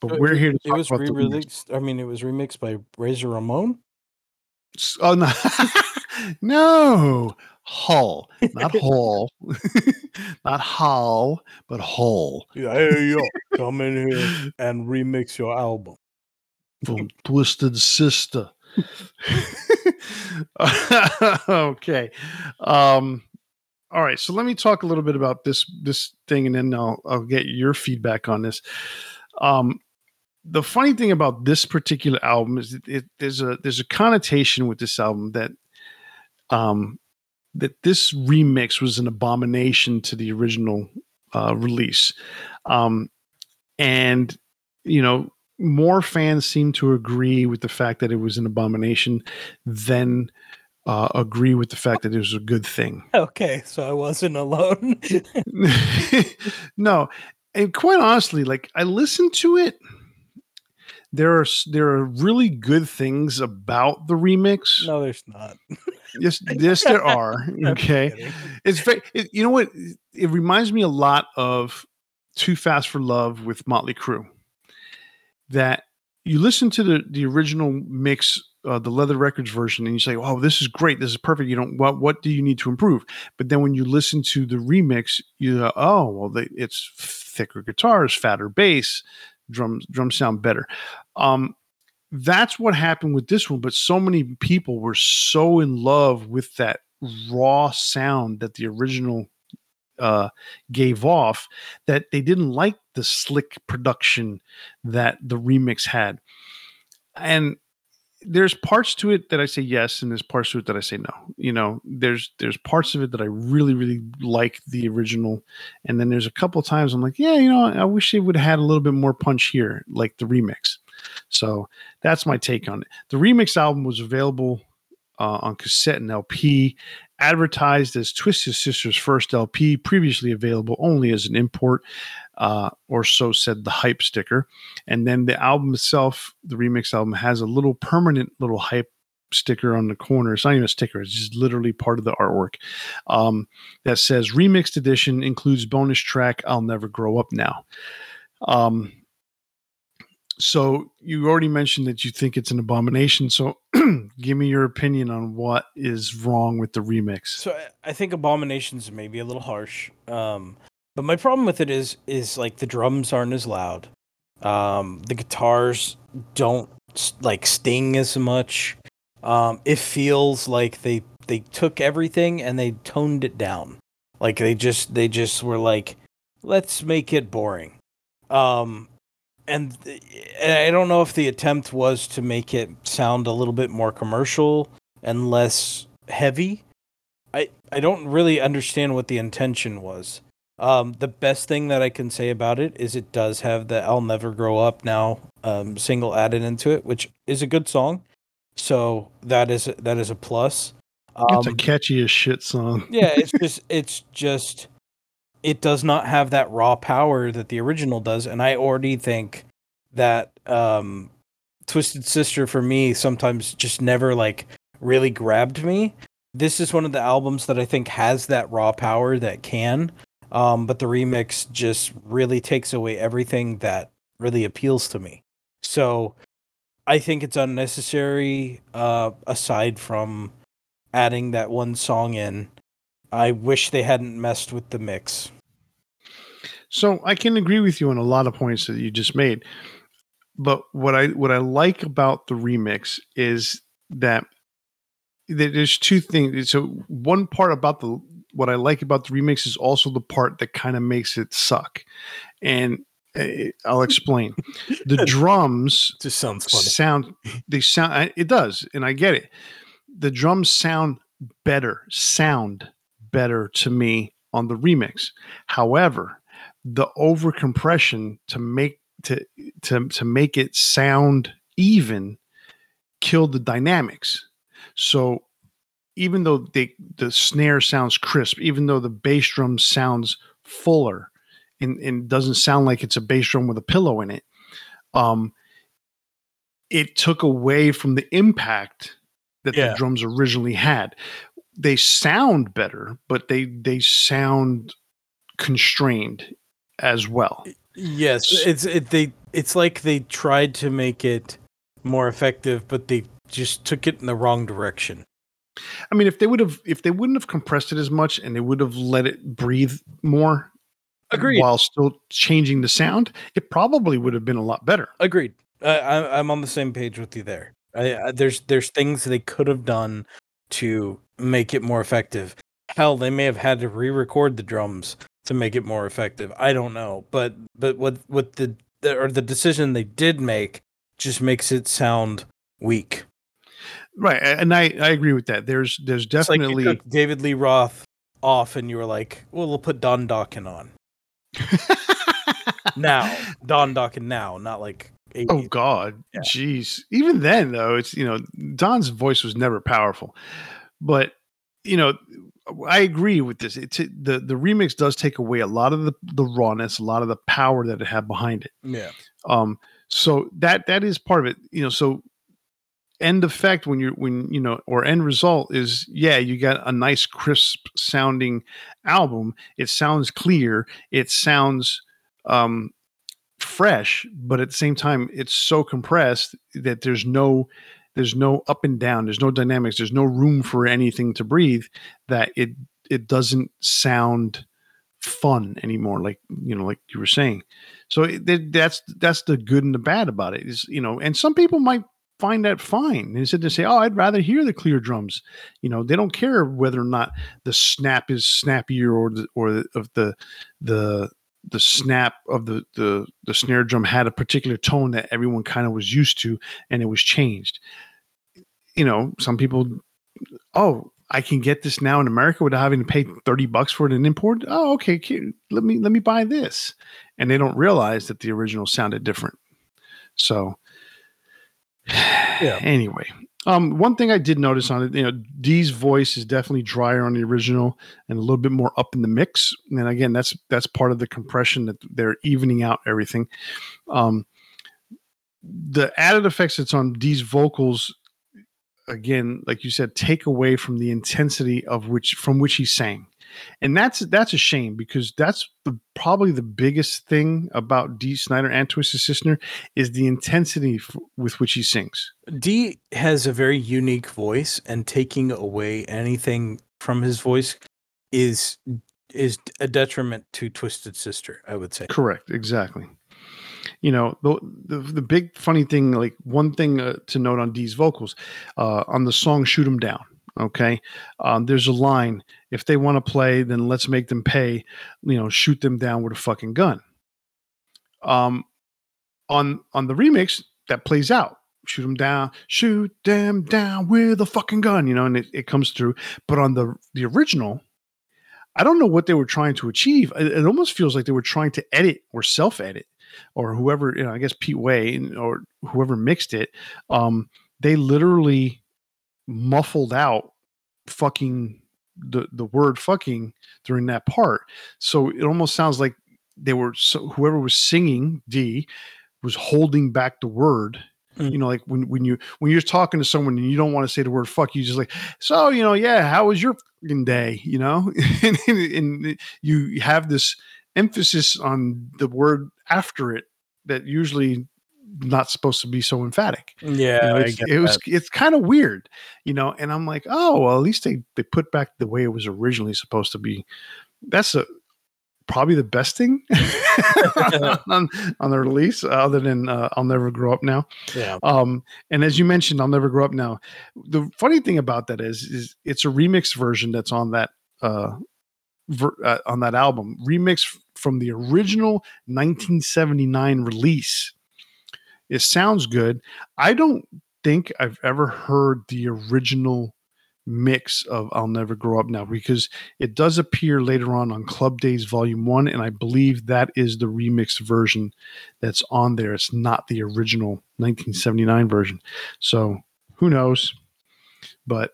But So we're it- here to It talk was about re-released. I mean, it was remixed by Razor Ramon. Oh no, no, Hull, not Hall, not Hull, but Hull Yeah, hey yo, come in here and remix your album. From Twisted Sister. okay. Um, all right. So let me talk a little bit about this this thing, and then I'll I'll get your feedback on this. Um, the funny thing about this particular album is that it, there's a there's a connotation with this album that um that this remix was an abomination to the original uh, release, um, and you know more fans seem to agree with the fact that it was an abomination than uh, agree with the fact that it was a good thing. Okay, so I wasn't alone. no, and quite honestly, like I listened to it. There are there are really good things about the remix. no, there's not. Yes, yes, there are. Okay, it's very. It, you know what? It reminds me a lot of "Too Fast for Love" with Motley Crue. That you listen to the the original mix, uh, the Leather Records version, and you say, "Oh, this is great. This is perfect." You don't. What What do you need to improve? But then when you listen to the remix, you go, "Oh, well, it's thicker guitars, fatter bass, drums drums sound better." Um, that's what happened with this one. But so many people were so in love with that raw sound that the original uh, gave off that they didn't like the slick production that the remix had. And there's parts to it that I say yes, and there's parts to it that I say no. You know, there's there's parts of it that I really really like the original, and then there's a couple times I'm like, yeah, you know, I wish it would have had a little bit more punch here, like the remix. So that's my take on it. The remix album was available uh, on cassette and LP, advertised as Twisted Sister's first LP, previously available only as an import, uh, or so said the hype sticker. And then the album itself, the remix album, has a little permanent little hype sticker on the corner. It's not even a sticker, it's just literally part of the artwork um, that says remixed edition includes bonus track I'll Never Grow Up Now. Um, so you already mentioned that you think it's an abomination. So give me your opinion on what is wrong with the remix. So I think abominations maybe a little harsh. Um, but my problem with it is is like the drums aren't as loud. Um, the guitars don't like sting as much. Um, it feels like they they took everything and they toned it down. Like they just they just were like, let's make it boring. Um, and I don't know if the attempt was to make it sound a little bit more commercial and less heavy. I I don't really understand what the intention was. Um, the best thing that I can say about it is it does have the "I'll Never Grow Up Now" um, single added into it, which is a good song. So that is that is a plus. Um, it's a um, catchy as shit song. yeah, it's just it's just it does not have that raw power that the original does, and I already think that um, Twisted Sister for me sometimes just never like really grabbed me. This is one of the albums that I think has that raw power that can, um, but the remix just really takes away everything that really appeals to me. So I think it's unnecessary. Uh, aside from adding that one song in, I wish they hadn't messed with the mix. So I can agree with you on a lot of points that you just made. But what I what I like about the remix is that there's two things. So one part about the what I like about the remix is also the part that kind of makes it suck. And uh, I'll explain. The drums just sounds funny. sound they sound it does, and I get it. The drums sound better, sound better to me on the remix. However, the over compression to make to to to make it sound even killed the dynamics. So even though they the snare sounds crisp, even though the bass drum sounds fuller and, and doesn't sound like it's a bass drum with a pillow in it, um, it took away from the impact that yeah. the drums originally had. They sound better, but they they sound constrained as well. Yes, it's it they it's like they tried to make it more effective, but they just took it in the wrong direction. I mean, if they would have, if they wouldn't have compressed it as much, and they would have let it breathe more, agreed, while still changing the sound, it probably would have been a lot better. Agreed. I, I'm on the same page with you there. I, I, there's there's things they could have done to make it more effective. Hell, they may have had to re-record the drums to make it more effective. I don't know, but but what what the, the or the decision they did make just makes it sound weak. Right, and I I agree with that. There's there's definitely like David Lee Roth off, and you were like, well, we'll put Don Dokken on. now, Don Dokken now, not like 80s. Oh God, yeah. jeez. Even then, though, it's you know Don's voice was never powerful, but you know I agree with this. It's the the remix does take away a lot of the the rawness, a lot of the power that it had behind it. Yeah. Um. So that that is part of it. You know. So end effect when you're when you know or end result is yeah you got a nice crisp sounding album it sounds clear it sounds um fresh but at the same time it's so compressed that there's no there's no up and down there's no dynamics there's no room for anything to breathe that it it doesn't sound fun anymore like you know like you were saying. So that's that's the good and the bad about it is you know and some people might find that fine. Instead to say oh i'd rather hear the clear drums. You know they don't care whether or not the snap is snappier or the or the, of the the the snap of the, the the snare drum had a particular tone that everyone kind of was used to and it was changed you know, some people, oh, I can get this now in America without having to pay 30 bucks for it in import. Oh, okay. Let me, let me buy this. And they don't realize that the original sounded different. So yeah. anyway, um, one thing I did notice on it, you know, Dee's voice is definitely drier on the original and a little bit more up in the mix. And again, that's that's part of the compression that they're evening out everything. Um, the added effects that's on Dee's vocals, again, like you said, take away from the intensity of which from which he sang and that's that's a shame because that's the, probably the biggest thing about Dee Snider and Twisted Sister is the intensity f- with which he sings. Dee has a very unique voice, and taking away anything from his voice is is a detriment to Twisted Sister. I would say. Correct. Exactly. You know the the, the big funny thing, like one thing uh, to note on Dee's vocals, uh, on the song "Shoot 'Em Down." Okay. Um, there's a line. If they want to play, then let's make them pay, you know, shoot them down with a fucking gun. Um, on on the remix, that plays out. Shoot them down, shoot them down with a fucking gun, you know, and it, it comes through. But on the the original, I don't know what they were trying to achieve. It, it almost feels like they were trying to edit or self-edit, or whoever, you know, I guess Pete Way or whoever mixed it. Um, they literally muffled out fucking the the word fucking during that part. So it almost sounds like they were so whoever was singing Dee was holding back the word. Mm. You know, like when when you when you're talking to someone and you don't want to say the word fuck, you just like, so you know, yeah, how was your fucking day? You know, and, and you have this emphasis on the word after it that usually not supposed to be so emphatic. Yeah, you know, it was it's kind of weird, you know. And I'm like, oh well, at least they they put back the way it was originally supposed to be. That's a probably the best thing on, on the release, other than uh, "I'll Never Grow Up Now." Yeah. Um, and as you mentioned, "I'll Never Grow Up Now." The funny thing about that is, is it's a remix version that's on that uh, ver, uh on that album, remix from the original 1979 release it sounds good. I don't think I've ever heard the original mix of I'll Never Grow Up Now because it does appear later on on Club Daze Volume 1 and I believe that is the remixed version that's on there. It's not the original 1979 version. So, who knows? But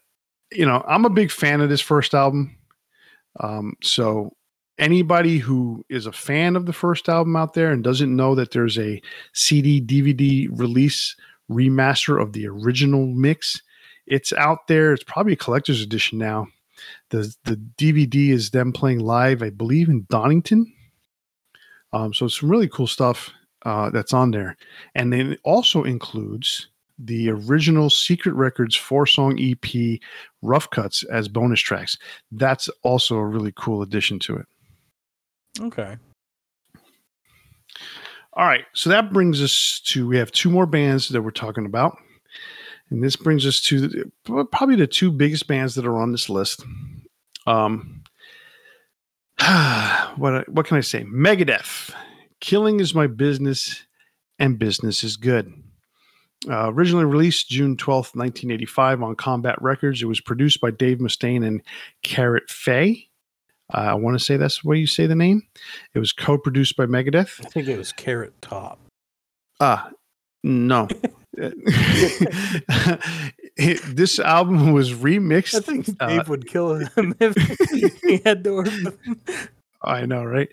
you know, I'm a big fan of this first album. Um, so anybody who is a fan of the first album out there and doesn't know that there's a CD DVD release remaster of the original mix, it's out there. It's probably a collector's edition now. The the DVD is them playing live, I believe, in Donington. Um, so it's some really cool stuff uh, that's on there, and then it also includes the original Secret Records four song EP rough cuts as bonus tracks. That's also a really cool addition to it. Okay. All right. So that brings us to we have two more bands that we're talking about. And this brings us to the, probably the two biggest bands that are on this list. Um, what what can I say? Megadeth. Killing is my business, and business is good. Uh, originally released June 12th, 1985 on Combat Records. It was produced by Dave Mustaine and Karat Faye. Uh, I want to say that's the way you say the name. It was co-produced by Megadeth. I think it was Carrot Top. Ah, uh, no. this album was remixed. I think uh, Dave uh, would kill him if he had to work with him. I know, right?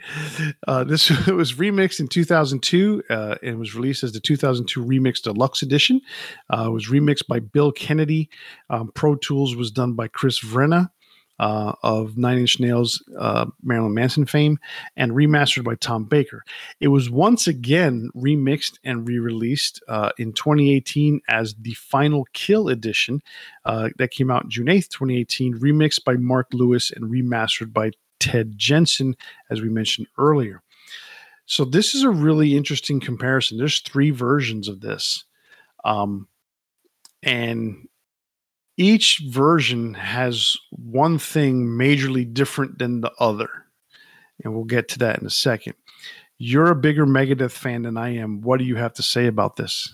Uh, this was remixed in 2002 uh, and was released as the 2002 Remix Deluxe Edition. Uh, it was remixed by Bill Kennedy. Um, Pro Tools was done by Chris Vrenna uh, of Nine Inch Nails, uh, Marilyn Manson fame, and remastered by Tom Baker. It was once again remixed and re released uh, in 2018 as the Final Kill edition uh, that came out June 8th, 2018, remixed by Mark Lewis and remastered by Ted Jensen, as we mentioned earlier. So, this is a really interesting comparison. There's three versions of this. Um, and each version has one thing majorly different than the other. And we'll get to that in a second. You're a bigger Megadeth fan than I am. What do you have to say about this?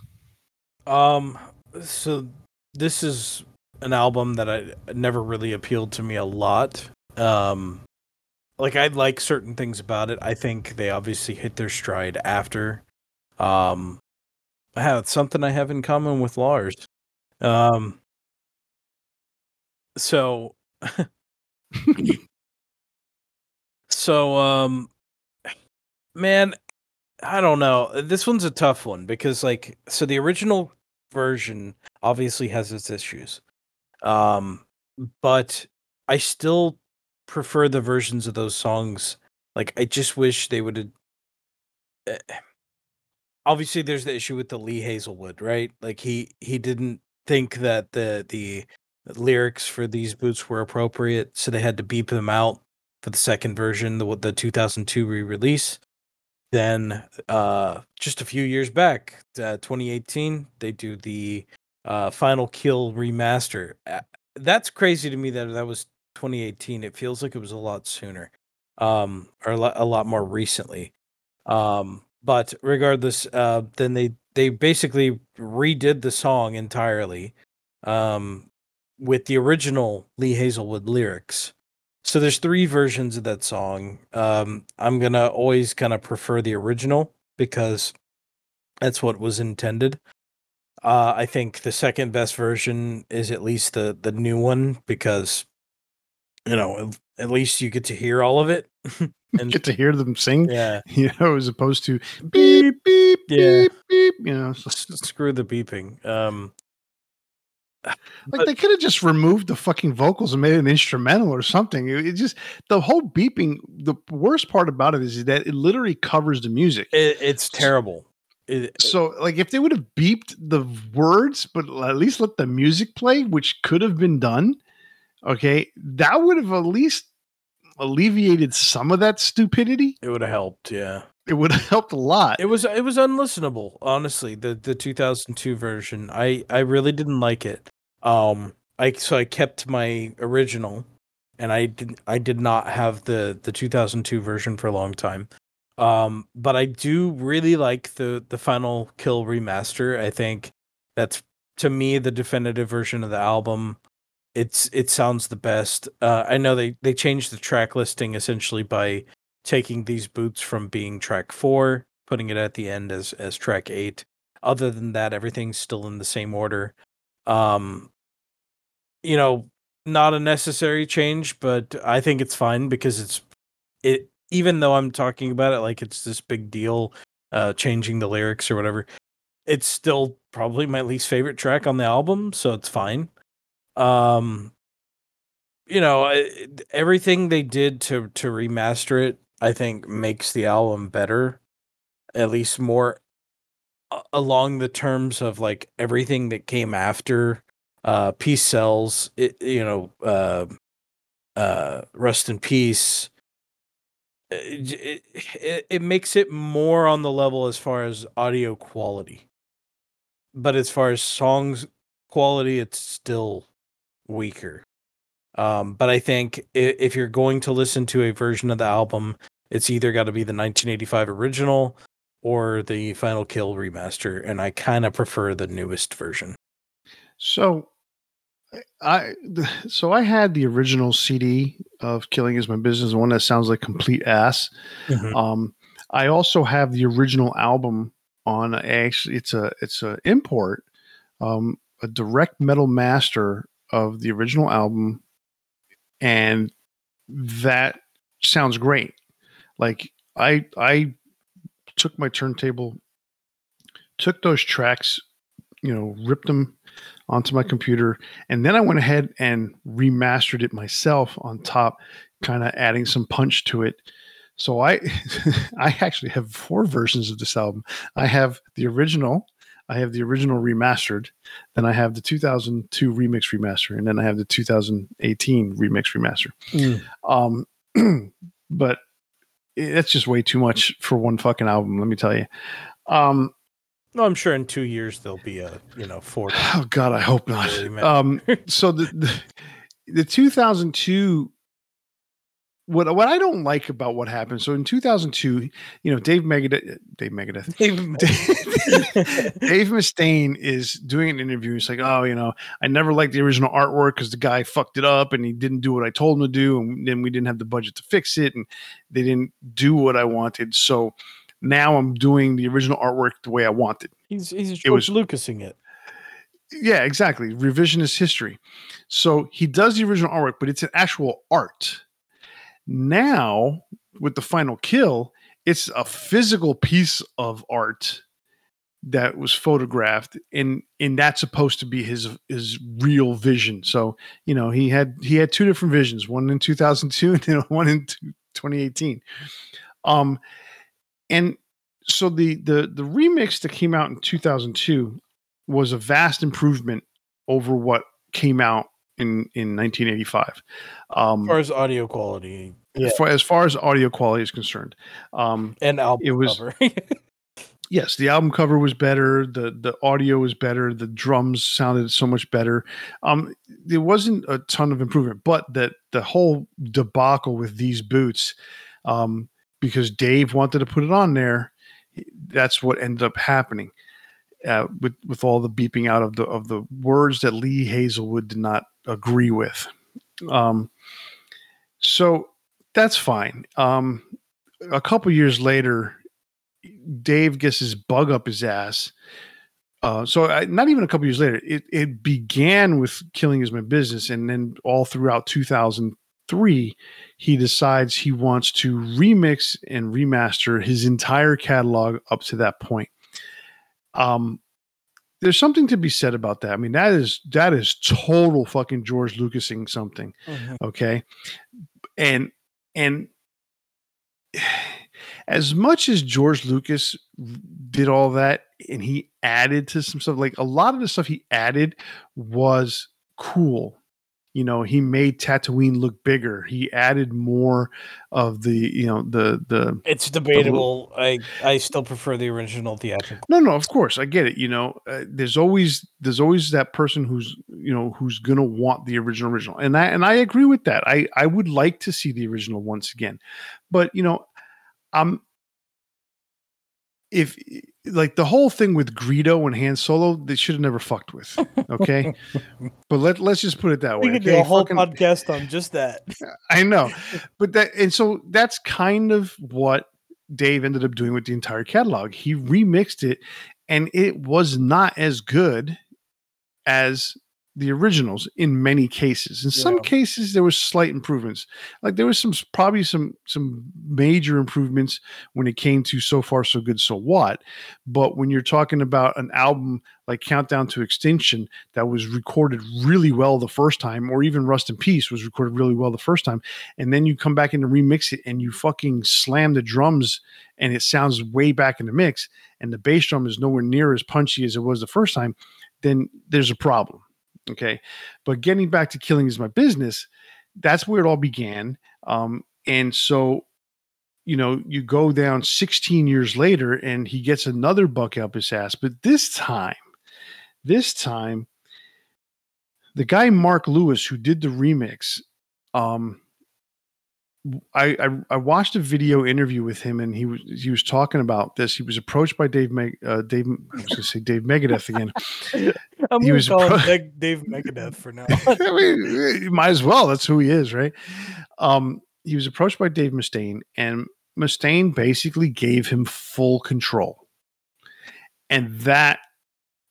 Um, so this is an album that I never really appealed to me a lot. Um, like I like certain things about it. I think they obviously hit their stride after. Um, I have something I have in common with Lars. Um, so, so um, man, I don't know. This one's a tough one because like so the original version obviously has its issues. Um but I still prefer the versions of those songs. Like I just wish they would have eh, obviously there's the issue with the Lee Hazlewood, right? Like he he didn't think that the the lyrics for these boots were appropriate, so they had to beep them out for the second version, the the 2002 re-release. Then, uh, just a few years back, uh, 2018, they do the uh, Final Kill remaster. That's crazy to me that that was 2018. It feels like it was a lot sooner, um, or a lot, a lot more recently. Um, but regardless, uh, then they they basically redid the song entirely, um, with the original Lee Hazlewood lyrics. So there's three versions of that song. Um, I'm gonna always kind of prefer the original because that's what was intended. Uh, I think the second best version is at least the the new one because you know at least you get to hear all of it and get to hear them sing. Yeah, you know, as opposed to beep beep yeah. beep beep. You know, screw the beeping. Um, like but, they could have just removed the fucking vocals and made it an instrumental or something. It, it, just the whole beeping. The worst part about it is that it literally covers the music. It, it's terrible. It, so like if they would have beeped the words, but at least let the music play, which could have been done. Okay, that would have at least alleviated some of that stupidity. It would have helped. Yeah. It would have helped a lot. It was it was unlistenable, honestly. The the 2002 version, I I really didn't like it. Um, I so I kept my original, and I did I did not have the the 2002 version for a long time. Um, but I do really like the the Final Kill remaster. I think that's to me the definitive version of the album. It's it sounds the best. Uh, I know they they changed the track listing essentially by taking these boots from being track four, putting it at the end as as track eight. Other than that, everything's still in the same order. Um, you know, not a necessary change, but I think it's fine because it's it. Even though I'm talking about it like it's this big deal, uh, changing the lyrics or whatever, it's still probably my least favorite track on the album, so it's fine. Um, you know, everything they did to to remaster it, I think, makes the album better, at least more along the terms of like everything that came after uh, Peace Sells, it, you know, uh, uh, Rust in Peace. Uh, it, it, it makes it more on the level as far as audio quality, but as far as songs quality, it's still weaker. Um, but I think if, if you're going to listen to a version of the album, it's either got to be the 1985 original or the Final Kill remaster, and I kind of prefer the newest version. So I so I had the original CD of Killing Is My Business, the one that sounds like complete ass. Mm-hmm. Um, I also have the original album on. Actually, it's a it's a import, um, a direct metal master of the original album, and that sounds great. Like I I took my turntable, took those tracks, you know, ripped them onto my computer. And then I went ahead and remastered it myself on top, kind of adding some punch to it. So I I actually have four versions of this album. I have the original, I have the original remastered, then I have the 2002 remix remaster, and then I have the 2018 remix remaster. Mm. Um, but that's just way too much for one fucking album. Let me tell you. Um, no, I'm sure in two years there'll be a you know four. Oh God, I hope not. Um, so the, the the 2002 what what I don't like about what happened. So in 2002, you know, Dave Megadeth, Dave Megadeth, Dave, Dave Mustaine is doing an interview. He's like, "Oh, you know, I never liked the original artwork because the guy fucked it up and he didn't do what I told him to do, and then we didn't have the budget to fix it, and they didn't do what I wanted. So now I'm doing the original artwork the way I wanted. He's he's George was, Lucasing it. Yeah, exactly. Revisionist history. So he does the original artwork, but it's an actual art now, with the final kill, it's a physical piece of art that was photographed and and that's supposed to be his his real vision so you know he had he had two different visions one in 2002 and then one in 2018 um and so the the the remix that came out in 2002 was a vast improvement over what came out in in 1985. Um, as far as audio quality, yeah. For, as far as audio quality is concerned, um, and album it was. yes, the album cover was better. the The audio was better. The drums sounded so much better. Um, there wasn't a ton of improvement, but that the whole debacle with these boots, um, because Dave wanted to put it on there, that's what ended up happening. Uh, with with all the beeping out of the of the words that Lee Hazlewood did not agree with. Um, so that's fine. Um, a couple years later, Dave gets his bug up his ass. Uh, so I, not even a couple years later, it, it began with killing is my business, and then all throughout 2003, he decides he wants to remix and remaster his entire catalog up to that point. Um, there's something to be said about that. I mean, that is that is total fucking George Lucasing something. Mm-hmm. Okay. And and as much as George Lucas did all that and he added to some stuff, like a lot of the stuff he added was cool you know he made Tatooine look bigger. He added more of the you know the the. It's debatable. The, I I still prefer the original theatrical. No, no, of course I get it. You know, uh, there's always there's always that person who's you know who's gonna want the original original, and I and I agree with that. I I would like to see the original once again, but you know, I'm if like the whole thing with Greedo and Han Solo, they should have never fucked with. Okay, but let let's just put it that way. We could okay? do a whole Fucking, podcast on just that. I know, but that and so that's kind of what Dave ended up doing with the entire catalog. He remixed it, and it was not as good as the originals in many cases. In yeah. some cases, there was slight improvements. Like there was some probably some some major improvements when it came to so far so good so what. But when you're talking about an album like Countdown to Extinction that was recorded really well the first time, or even Rust in Peace was recorded really well the first time, and then you come back in to remix it and you fucking slam the drums and it sounds way back in the mix, and the bass drum is nowhere near as punchy as it was the first time, then there's a problem Okay. But getting back to killing is my business, that's where it all began. Um, and so, you know, you go down 16 years later and he gets another buck up his ass. But this time, this time, the guy Mark Lewis who did the remix, um, I, I, I watched a video interview with him, and he was he was talking about this. He was approached by Dave Meg, uh, Dave. I was going to say Dave Megadeth again. I'm he was call appro- Dave Megadeth for now. I mean, you might as well. That's who he is, right? Um, he was approached by Dave Mustaine, and Mustaine basically gave him full control, and that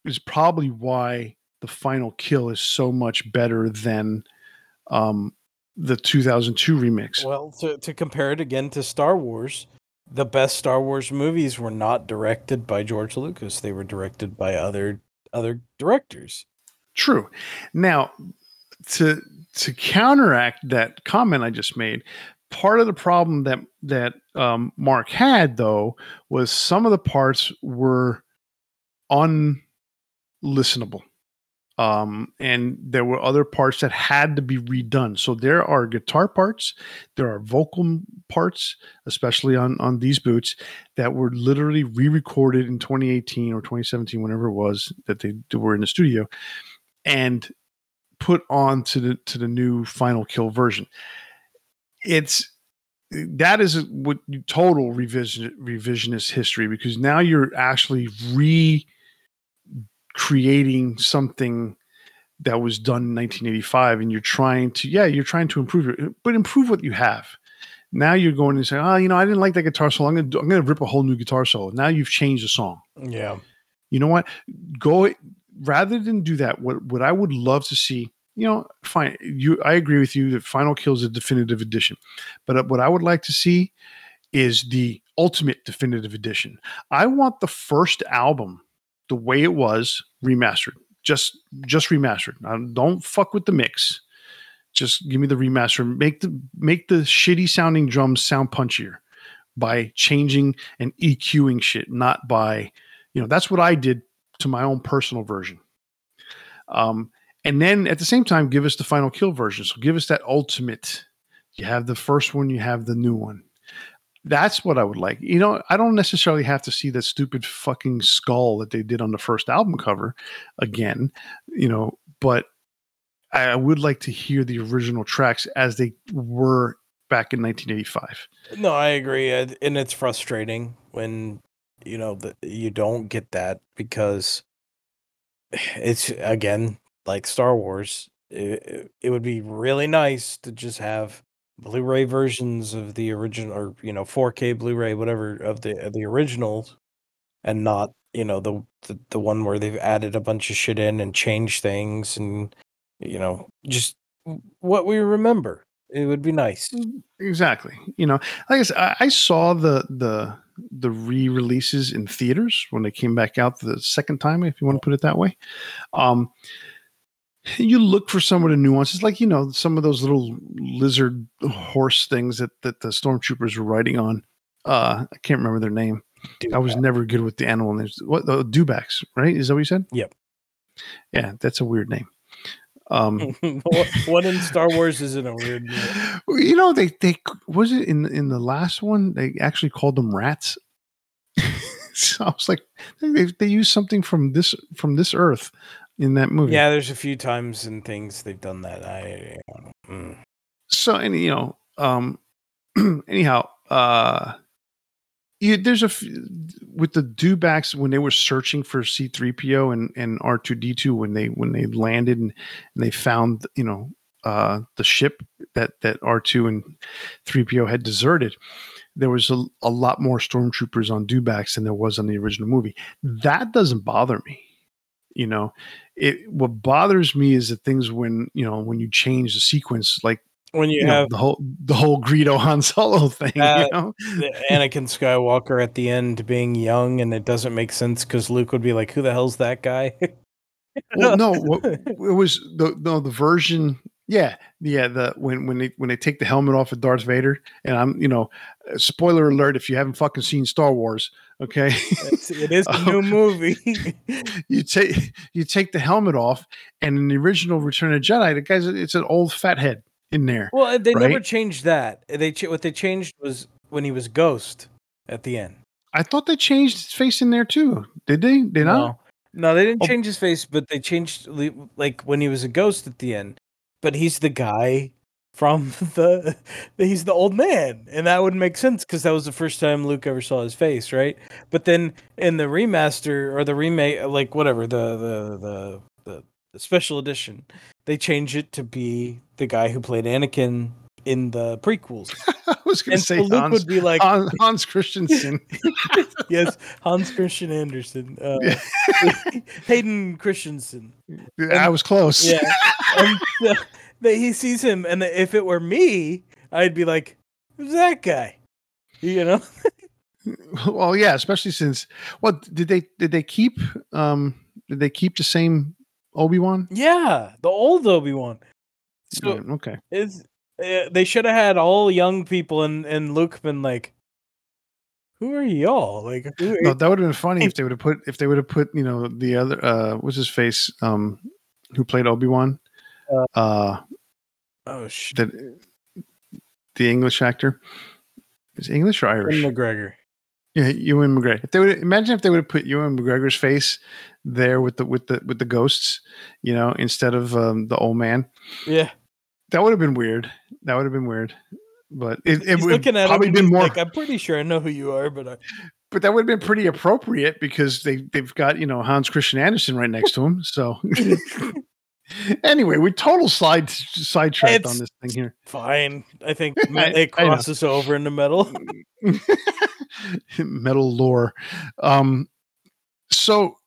is probably why the final kill is so much better than um the 2002 remix. Well, to, to compare it again to Star Wars, the best Star Wars movies were not directed by George Lucas. They were directed by other other directors. True. Now, to to counteract that comment I just made, part of the problem that that um, Mark had though was some of the parts were unlistenable um, and there were other parts that had to be redone. So there are guitar parts, there are vocal parts, especially on on these boots, that were literally re-recorded in 2018 or 2017, whenever it was that they were in the studio, and put on to the to the new Final Kill version. It's that is what total revision revisionist history because now you're actually recreating something that was done in 1985 and you're trying to yeah you're trying to improve it but improve what you have. Now you're going to say oh you know i didn't like that guitar solo. I'm gonna i'm gonna rip a whole new guitar solo. Now you've changed the song. Yeah. you know what? Go rather than do that what what i would love to see you know fine you i agree with you that final kill is a definitive edition but uh, what i would like to see is the ultimate definitive edition. I want the first album the way it was remastered. Just just remastered. Now, don't fuck with the mix. Just give me the remaster. Make the make the shitty sounding drums sound punchier by changing and eqing shit not by you know that's what i did to my own personal version. Um and then at the same time give us the final kill version. So give us that ultimate. You have the first one you have the new one that's what i would like you know i don't necessarily have to see that stupid fucking skull that they did on the first album cover again you know but i would like to hear the original tracks as they were back in 1985 No, I agree, and it's frustrating when you know you don't get that because it's again like Star Wars. It, it would be really nice to just have Blu-ray versions of the original, or you know, 4K Blu-ray, whatever of the of the originals, and not you know the, the the one where they've added a bunch of shit in and changed things and you know just what we remember. It would be nice. exactly you know like i said i, I saw the the the re-releases in theaters when they came back out the second time if you want to put it that way um you look for some of the nuances like you know some of those little lizard horse things that that the stormtroopers were riding on. Uh i can't remember their name. I was never good with the animal names. What the dewbacks right? Is that what you said? Yep. yeah that's a weird name. Um What- what in Star Wars isn't a weird name? you know they they was it in in the last one they actually called them rats? So i was like they, they used something from this from this earth in that movie Yeah, there's a few times and things they've done that. I mm. so and you know um anyhow uh you, there's a f- with the dewbacks when they were searching for c3po and and r2d2 when they when they landed and, and they found you know uh the ship that that r2 and 3po had deserted there was a, a lot more stormtroopers on dewbacks than there was on the original movie that doesn't bother me you know it what bothers me is the things when you know when you change the sequence like when you, you know, have the whole the whole Greedo Han Solo thing. Uh, you know, Anakin Skywalker at the end being young, and it doesn't make sense because Luke would be like, "Who the hell's that guy?" well, no, what, it was the no the version. Yeah, yeah. The when when they when they take the helmet off of Darth Vader, and I'm you know, uh, spoiler alert if you haven't fucking seen Star Wars, okay, It's- it is a new movie. you take you take the helmet off, and in the original Return of Jedi, the guy's it's an old fat head in there. well, they never changed that. They ch- what they changed was when he was Ghost at the end. I thought they changed his face in there too. Did they? Did not? No, no, they didn't Oh. change his face, but they changed like when he was a ghost at the end. But he's the guy from the he's the old man, and that would make sense because that was the first time Luke ever saw his face, right? But then in the remaster or the remake, like whatever the the the the, the special edition, they change it to be the guy who played Anakin in the prequels, I was going and to so say Luke Hans, would be like, Hans, Hans Christensen. yes, Hans Christian Andersen, uh, Hayden Christensen. I was close. Yeah. and uh, that he sees him, and if it were me, I'd be like, "Who's that guy?" You know? well, yeah, especially since what did they did they keep um did they keep the same Obi Wan? Yeah, the old Obi Wan. So okay, it's uh, they should have had all young people, and and Luke been like, "Who are y'all?" Like, who are no, that would have been funny if they would have put if they would have put you know the other uh what's his face um who played Obi Wan Uh, oh shit, that the English actor is English or Irish McGregor. yeah Ewan McGregor if they would imagine if they would have put Ewan McGregor's face there with the with the with the ghosts you know instead of um, the old man Yeah, that would have been weird that would have been weird but it, it would looking at probably been more. like, I'm pretty sure I know who you are, but I, but that would have been pretty appropriate because they they've got you know Hans Christian Andersen right next to him. So anyway, we total side sidetracked on this thing here. fine. I think it crosses over in the middle. metal lore. Um, so,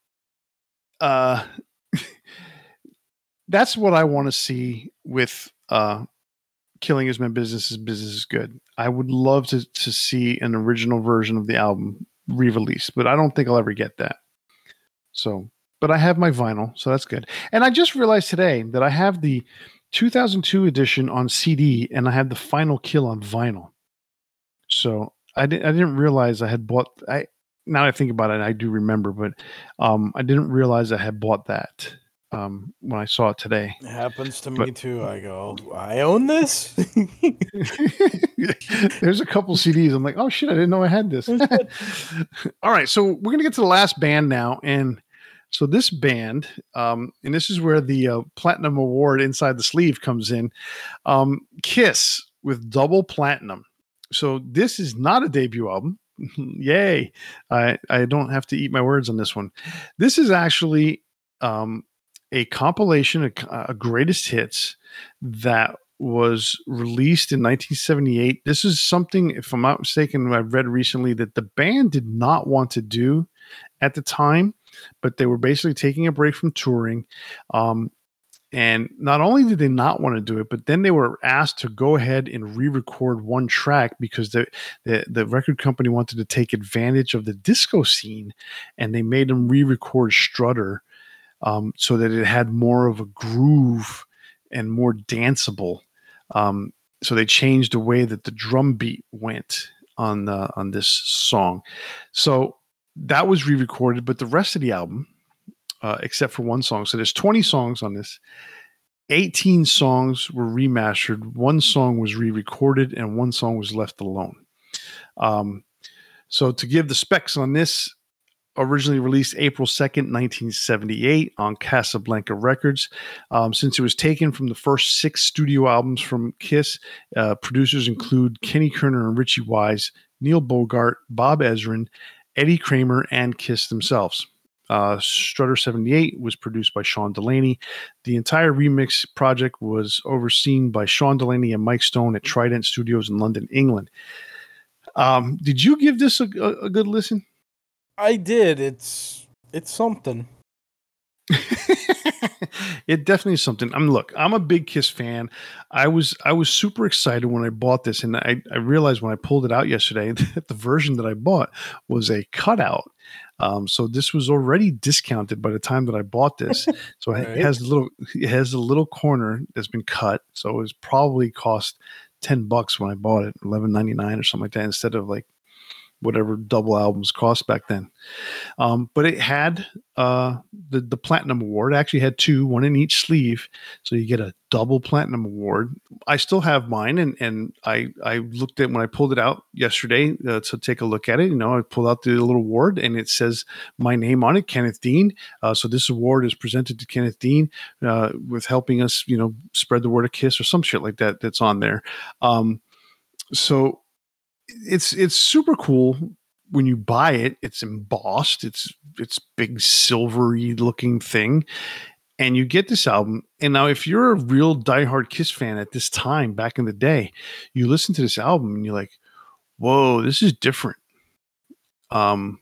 uh, that's what I want to see with uh, "Killing Is My Business Is Business Is Good." I would love to to see an original version of the album re-released, but I don't think I'll ever get that. So, but I have my vinyl, so that's good. And I just realized today that I have the 2002 edition on CD, and I have the Final Kill on vinyl. So I didn't I didn't realize I had bought I now I think about it I do remember but um I didn't realize I had bought that um when I saw it today. It happens to me But- too. I go, I own this. There's a couple CDs. I'm like, oh shit, I didn't know I had this. All right, so we're gonna get to the last band now, and so this band, um, and this is where the uh, platinum award inside the sleeve comes in. Um, Kiss with double platinum. So this is not a debut album. Yay! I I don't have to eat my words on this one. This is actually um, a compilation of uh, greatest hits that was released in 1978. This is something, if I'm not mistaken, I've read recently that the band did not want to do at the time, but they were basically taking a break from touring. Um, and not only did they not want to do it, but then they were asked to go ahead and re-record one track because the, the the record company wanted to take advantage of the disco scene, and they made them re-record Strutter um, so that it had more of a groove and more danceable. Um, so they changed the way that the drum beat went on the, on this song. So that was re-recorded, but the rest of the album, uh, except for one song, so there's 20 songs on this. 18 songs were remastered. One song was re-recorded, and one song was left alone. Um, so to give the specs on this, originally released April 2nd, 1978 on Casablanca Records. Um, since it was taken from the first six studio albums from Kiss, uh, producers include Kenny Kerner and Richie Wise, Neil Bogart, Bob Ezrin, Eddie Kramer, and Kiss themselves. Uh, Strutter 78 was produced by Sean Delaney. The entire remix project was overseen by Sean Delaney and Mike Stone at Trident Studios in London, England. Um, did you give this a, a, a good listen? I did. It's it's something. it definitely is something. I'm look, I'm a big Kiss fan. I was I was super excited when I bought this, and I, I realized when I pulled it out yesterday that the version that I bought was a cutout. Um, so this was already discounted by the time that I bought this. So it Right. has a little it has a little corner that's been cut. So it was probably cost 10 bucks when I bought it, 11.99 or something like that, instead of like whatever double albums cost back then. Um, but it had uh, the the platinum award. Actually had two, one in each sleeve, so you get a double platinum award. I still have mine, and and I I looked at when I pulled it out yesterday uh, to take a look at it. You know, I pulled out the little award, and it says my name on it, Kenneth Dean. Uh, so this award is presented to Kenneth Dean uh, with helping us, you know, spread the word of Kiss or some shit like that. That's on there. Um, so it's it's super cool when you buy it it's embossed it's it's big silvery looking thing and you get this album and now if you're a real diehard kiss fan at this time back in the day you listen to this album and you're like whoa this is different. Um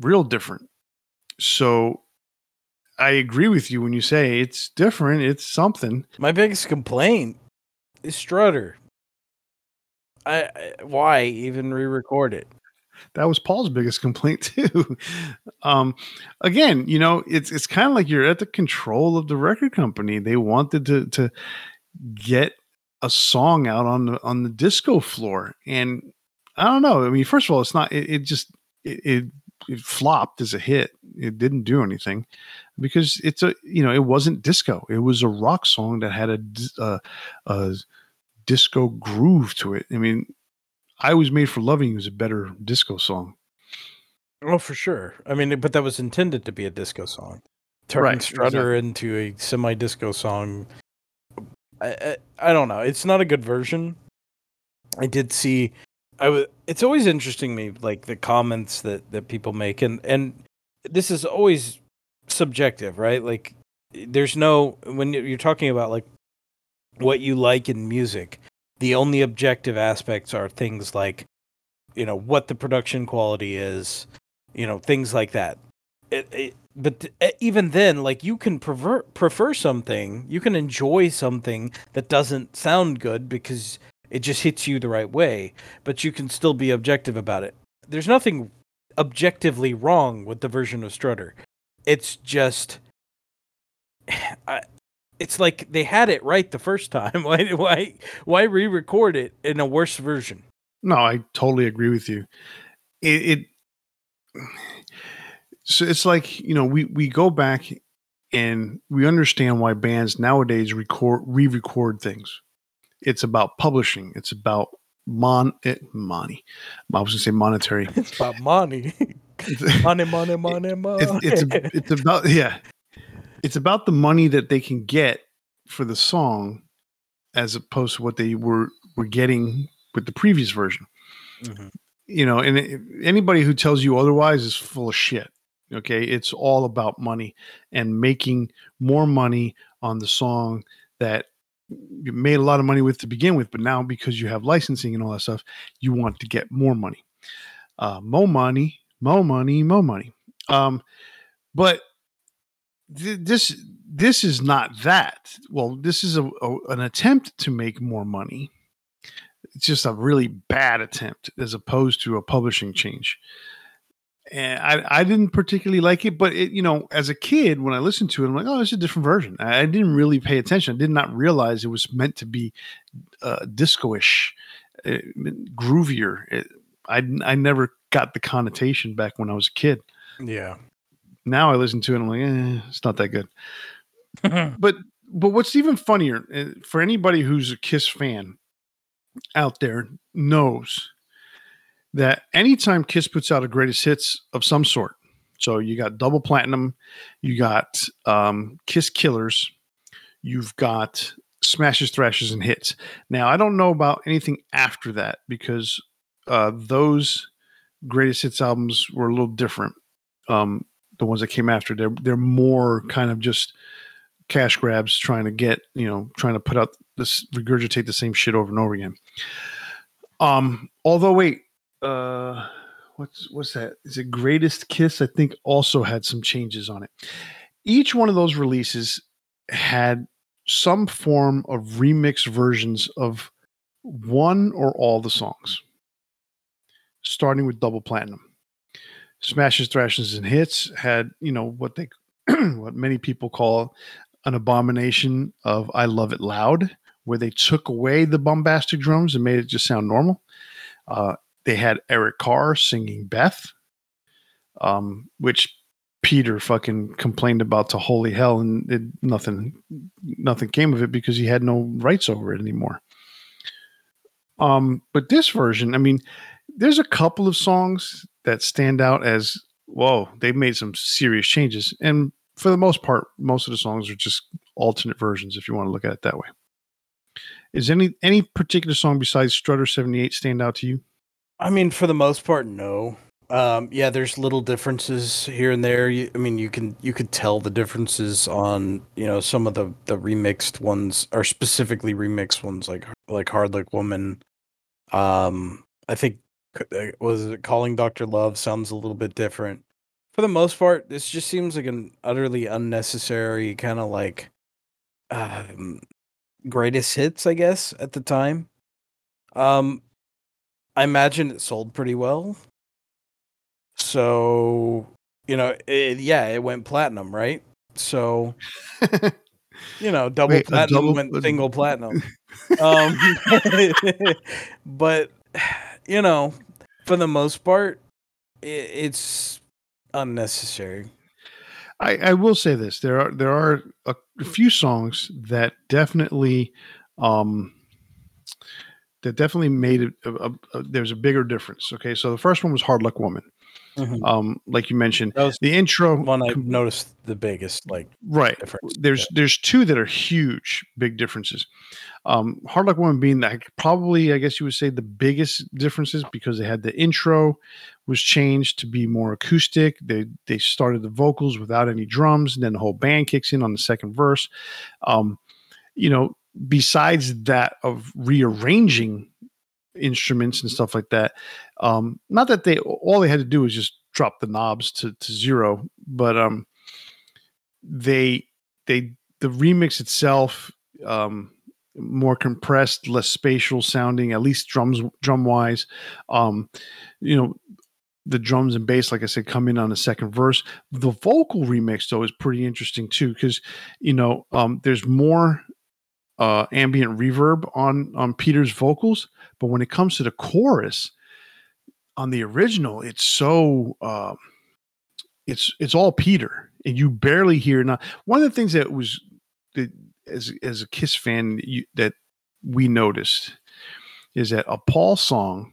real different. So i agree with you when you say it's different it's something. My biggest complaint is Strutter. I, why even re-record it? that was Paul's biggest complaint too. um, again, you know, it's it's kind of like you're at the control of the record company. They wanted to to get a song out on the on the disco floor, and I don't know. I mean, first of all, it's not. It, it just it, it it flopped as a hit. It didn't do anything because it's a you know it wasn't disco. It was a rock song that had a uh, a disco groove to it. I mean, I was made for loving you is a better disco song. Oh, for sure. I mean, but that was intended to be a disco song. Turning Right, Strutter into a semi-disco song. I, I I don't know. It's not a good version. I did see. I was. It's always interesting me like the comments that that people make, and and this is always subjective, right? Like, there's no when you're talking about like what you like in music. The only objective aspects are things like, you know, what the production quality is, you know, things like that. It, it, but even then, like you can prefer prefer something, you can enjoy something that doesn't sound good because it just hits you the right way, but you can still be objective about it. There's nothing objectively wrong with the version of Strutter. It's just I, it's like they had it right the first time. Why why why re-record it in a worse version? No, I totally agree with you. It, it so it's like you know we we go back and we understand why bands nowadays record re-record things it's about publishing. It's about mon it, money. I was gonna say monetary. It's about money. money, money, money, money. It's, it's, it's about yeah. It's about the money that they can get for the song, as opposed to what they were were getting with the previous version. Mm-hmm. You know, and anybody who tells you otherwise is full of shit. Okay, it's all about money and making more money on the song that you made a lot of money with to begin with, but now because you have licensing and all that stuff, you want to get more money, uh, more money, more money, more money. Um, but th- this this is not that. Well, this is a, a, an attempt to make more money. It's just a really bad attempt as opposed to a publishing change and I, I didn't particularly like it, but it, you know, as a kid, when I listened to it, I'm like, oh, it's a different version. I didn't really pay attention. I did not realize it was meant to be uh, disco-ish, uh, groovier. It, I, I never got the connotation back when I was a kid. Yeah. Now I listen to it, I'm like, eh, it's not that good. but but what's even funnier uh, for anybody who's a Kiss fan out there knows that anytime Kiss puts out a greatest hits of some sort, so you got double platinum, you got um, Kiss Killers, you've got smashes, thrashes, and hits. Now I don't know about anything after that because uh, those greatest hits albums were a little different. Um, the ones that came after, they're they're more kind of just cash grabs, trying to get you know, trying to put out this regurgitate the same shit over and over again. Um, although wait, uh what's what's that? Is it Greatest Kiss? I think also had some changes on it. Each one of those releases had some form of remix versions of one or all the songs, starting with double platinum. Smashes, Thrashes, and Hits had, you know, what they what many people call an abomination of I Love It Loud, where they took away the bombastic drums and made it just sound normal. Uh, they had Eric Carr singing Beth, um, which Peter fucking complained about to holy hell, and it, nothing, nothing came of it because he had no rights over it anymore. Um, but this version, I mean, there's a couple of songs that stand out as whoa, they've made some serious changes, and for the most part, most of the songs are just alternate versions. If you want to look at it that way, is any any particular song besides Strutter seventy eight stand out to you? I mean, for the most part, no. Um, yeah, there's little differences here and there. You, I mean, you can you could tell the differences on you know some of the the remixed ones or specifically remixed ones like like Hard Luck Woman. Um, I think was it Calling Doctor Love sounds a little bit different. For the most part, this just seems like an utterly unnecessary kind of like um, greatest hits, I guess, at the time. Um, I imagine it sold pretty well. So, you know, it, yeah, it went platinum, right? So, you know, double Wait, platinum double, went single platinum. um, but you know, for the most part, it, it's unnecessary. I, I will say this: there are there are a, a few songs that definitely um, that definitely made it. A, a, there's a bigger difference. Okay, so the first one was "Hard Luck Woman." Mhm. Um, like you mentioned, the intro one I com- noticed the biggest like right difference. there's there's two that are huge big differences um hard luck woman being like probably i guess you would say the biggest differences because they had the intro was changed to be more acoustic. They they started the vocals without any drums and then the whole band kicks in on the second verse. Um you know besides that of rearranging instruments and stuff like that um not that they all they had to do was just drop the knobs to to zero but um they they the remix itself um more compressed less spatial sounding at least drums drum wise um you know the drums and bass like i said come in on the second verse. The vocal remix though is pretty interesting too because you know um there's more uh ambient reverb on on peter's vocals but when it comes to the chorus on the original it's so uh it's it's all peter and you barely hear not one of the things that was that as as a kiss fan you, that we noticed is that a paul song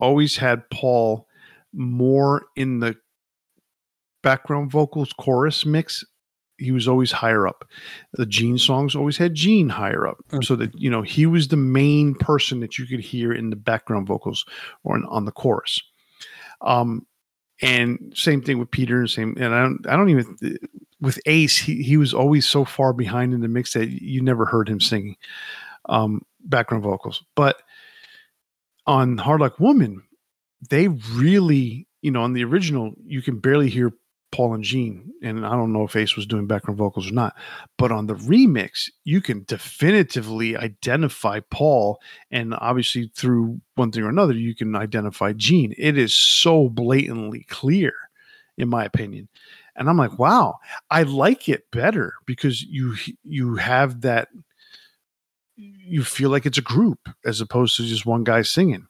always had paul more in the background vocals chorus mix. He was always higher up. The gene songs always had gene higher up Mm. so that you know he was the main person that you could hear in the background vocals or in, on the chorus. Um and same thing with Peter and same and I don't I don't even with Ace he he was always so far behind in the mix that you never heard him singing um background vocals. But on Hard Luck Woman they really you know on the original you can barely hear Paul and Gene and I don't know if Ace was doing background vocals or not but on the remix you can definitively identify Paul and obviously through one thing or another you can identify Gene. It is so blatantly clear in my opinion and i'm like wow i like it better because you you have that you feel like it's a group as opposed to just one guy singing.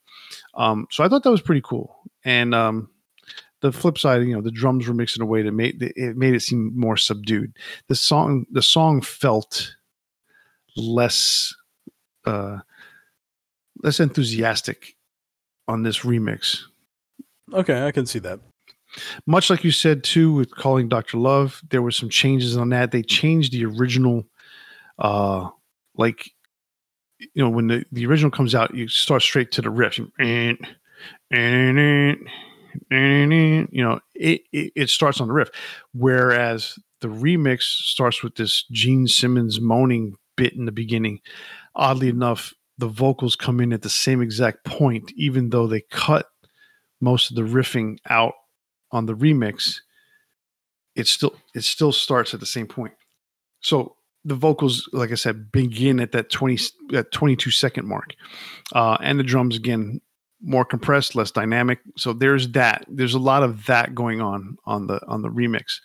Um so i thought that was pretty cool. And um the flip side you know the drums were mixed in a way that made it made it seem more subdued. The song the song felt less uh less enthusiastic on this remix. Okay, I can see that. Much like you said too with calling dr love there were some changes on that. They changed the original uh like you know when the, the original comes out you start straight to the riff. You, you know it, it it starts on the riff. Whereas the remix starts with this gene simmons moaning bit in the beginning. Oddly enough the vocals come in at the same exact point even though they cut most of the riffing out on the remix it still it still starts at the same point. So the vocals like i said begin at that 20 that 22 second mark uh and the drums again more compressed less dynamic. So there's that there's a lot of that going on on the on the remix.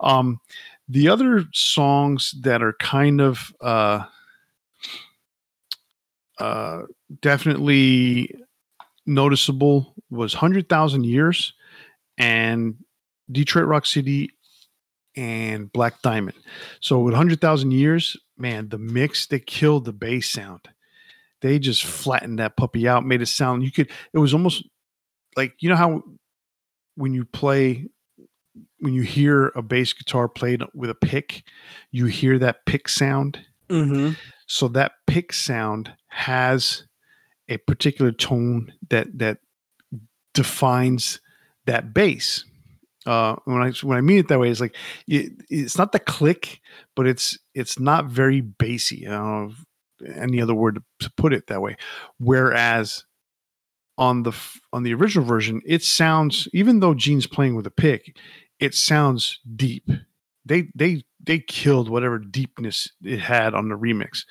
Um the other songs that are kind of uh uh definitely noticeable was 100,000 years and Detroit Rock City and Black Diamond. So with 100,000 years, man, the mix they killed the bass sound. They just flattened that puppy out, made it sound you could it was almost like you know how when you play when you hear a bass guitar played with a pick, you hear that pick sound. Mm-hmm. So that pick sound has a particular tone that that defines that bass. Uh, when I when I mean it that way, it's like it, it's not the click, but it's it's not very bassy. I don't know any other word to, put it that way. Whereas on the on the original version, it sounds even though Gene's playing with a pick, it sounds deep. They they they killed whatever deepness it had on the remix.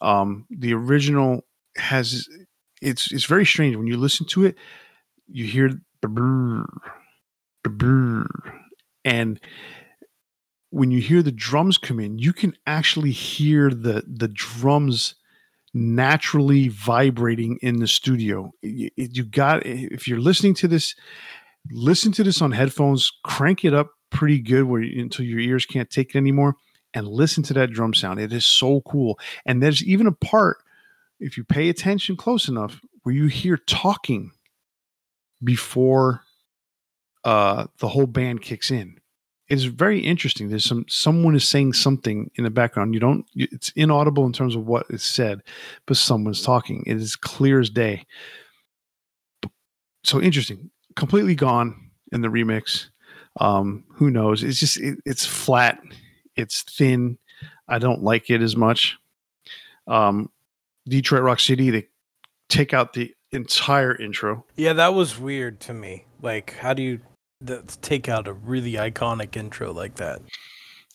Um, the original has it's it's very strange when you listen to it. You hear and when you hear the drums come in, you can actually hear the the drums naturally vibrating in the studio. You, you got if you're listening to this, listen to this on headphones, crank it up pretty good where until your ears can't take it anymore, and listen to that drum sound. It is so cool. And there's even a part if you pay attention close enough where you hear talking before uh, the whole band kicks in. It's very interesting. There's some someone is saying something in the background. You don't. It's inaudible in terms of what is said, but someone's talking. It is clear as day. So interesting. Completely gone in the remix. Um, who knows? It's just it, it's flat. It's thin. I don't like it as much. Um, Detroit Rock City. They take out the entire intro. Yeah, that was weird to me. Like, how do you th- take out a really iconic intro like that?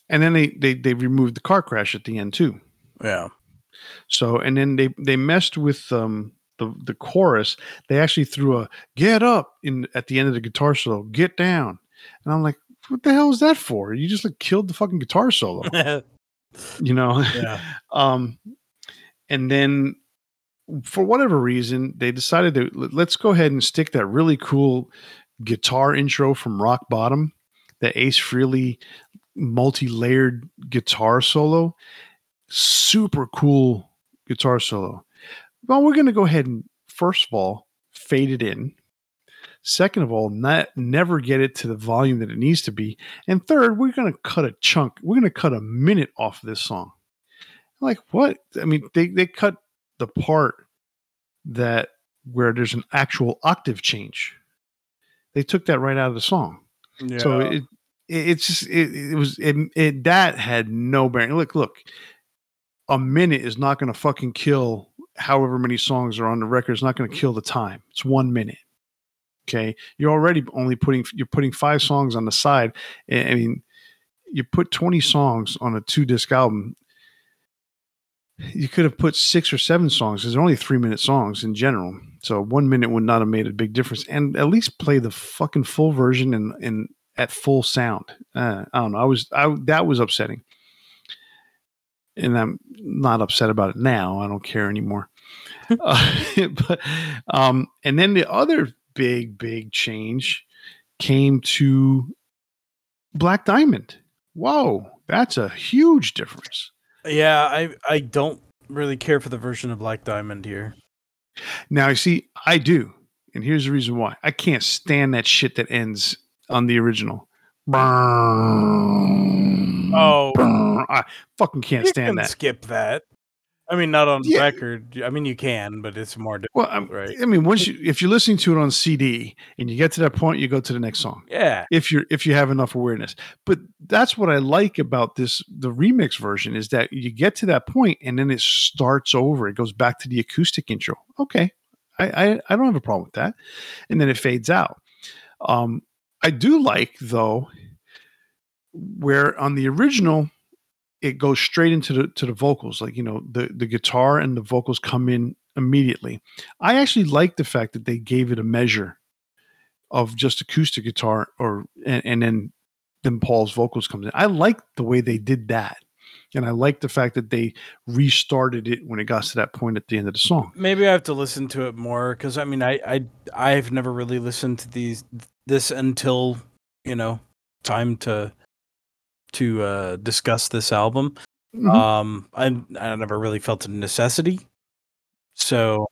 And then they they they removed the car crash at the end too. Yeah. So and then they they messed with um the the chorus. They actually threw a "get up" in at the end of the guitar solo. Get down, and I'm like, what the hell is that for? You just like killed the fucking guitar solo. you know. yeah. um, and then for whatever reason, they decided to let's go ahead and stick that really cool guitar intro from Rock Bottom, the Ace Frehley multi-layered guitar solo. Super cool guitar solo. Well, we're going to go ahead and first of all fade it in. Second of all, not never get it to the volume that it needs to be. And third, we're going to cut a chunk. We're going to cut a minute off of this song. Like what? I mean, they they cut the part that where there's an actual octave change. They took that right out of the song. Yeah. So it, it it's just it, it was it, it that had no bearing. Look, look, a minute is not going to fucking kill however many songs are on the record. It's not going to kill the time. It's one minute. Okay, you're already only putting you're putting five songs on the side. I mean, you put 20 songs on a two disc album you could have put six or seven songs because they're only three minute songs in general. So one minute would not have made a big difference. And at least play the fucking full version and and at full sound. Uh, I don't know. I was I that was upsetting, and I'm not upset about it now. I don't care anymore. uh, but um, and then the other big big change came to Black Diamond. Whoa, that's a huge difference. Yeah, I I don't really care for the version of Black Diamond here. Now, you see, I do. And here's the reason why. I can't stand that shit that ends on the original. Oh, I fucking can't you stand can that. skip that. I mean, not on Yeah. record. I mean, you can, but it's more difficult, Well, I'm, right? I mean, once you if you're listening to it on CD and you get to that point, you go to the next song. Yeah, if you're if you have enough awareness but that's what i like about this the remix version is that you get to that point and then it starts over it goes back to the acoustic intro okay i i, I don't have a problem with that and then it fades out um i do like though where on the original it goes straight into the to the vocals like you know the the guitar and the vocals come in immediately i actually like the fact that they gave it a measure of just acoustic guitar or and, and then then Paul's vocals comes in. I like the way they did that. And I like the fact that they restarted it when it got to that point at the end of the song. maybe I have to listen to it more because I mean, I I I've never really listened to these this until you know time to to uh discuss this album. Mhm. Um, I I never really felt a necessity. So,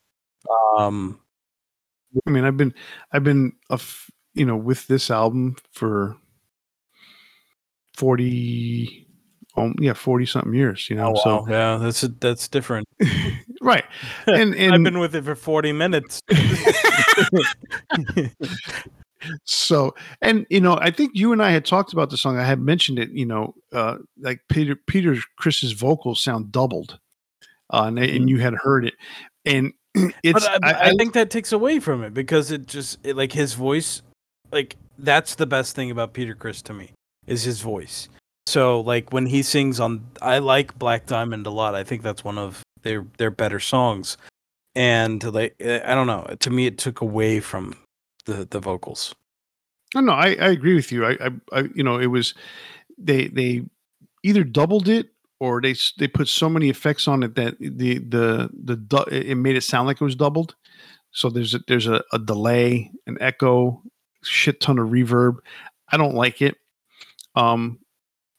um, I mean, I've been I've been a f- you know with this album for 40 um, yeah, 40 something years, you know. oh, wow, yeah, that's a, that's different. Right. And and I've been with it for forty minutes. so and you know i think you and i had talked about the song i had mentioned it you know uh like peter peter criss's vocals sound doubled uh and, they- and you had heard it and it's but I, I, I, think that takes away from it because it just it, like his voice, like that's the best thing about Peter Criss to me is his voice. So like when he sings on, I like Black Diamond a lot. I think that's one of their their better songs, and like eh, I don't know, to me it took away from the the vocals. no no I, I agree with you. I, I i you know it was they they either doubled it or they they put so many effects on it that the the the it made it sound like it was doubled. So there's a, there's a, a delay an echo shit ton of reverb. I don't like it. Um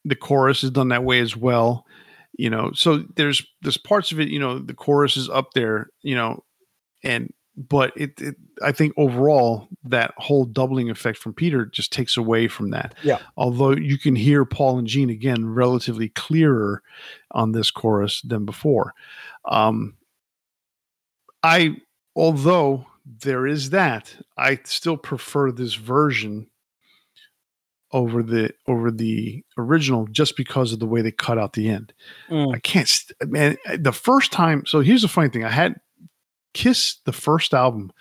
the chorus is done that way as well you know. So there's there's parts of it you know the chorus is up there you know and but it, it, I think overall that whole doubling effect from Peter just takes away from that. Yeah. Although you can hear Paul and Gene again relatively clearer on this chorus than before. Um, I, although there is that, I still prefer this version over the over the original just because of the way they cut out the end. Mm. I can't, man. The first time, so here's the funny thing: I had Kiss. The first album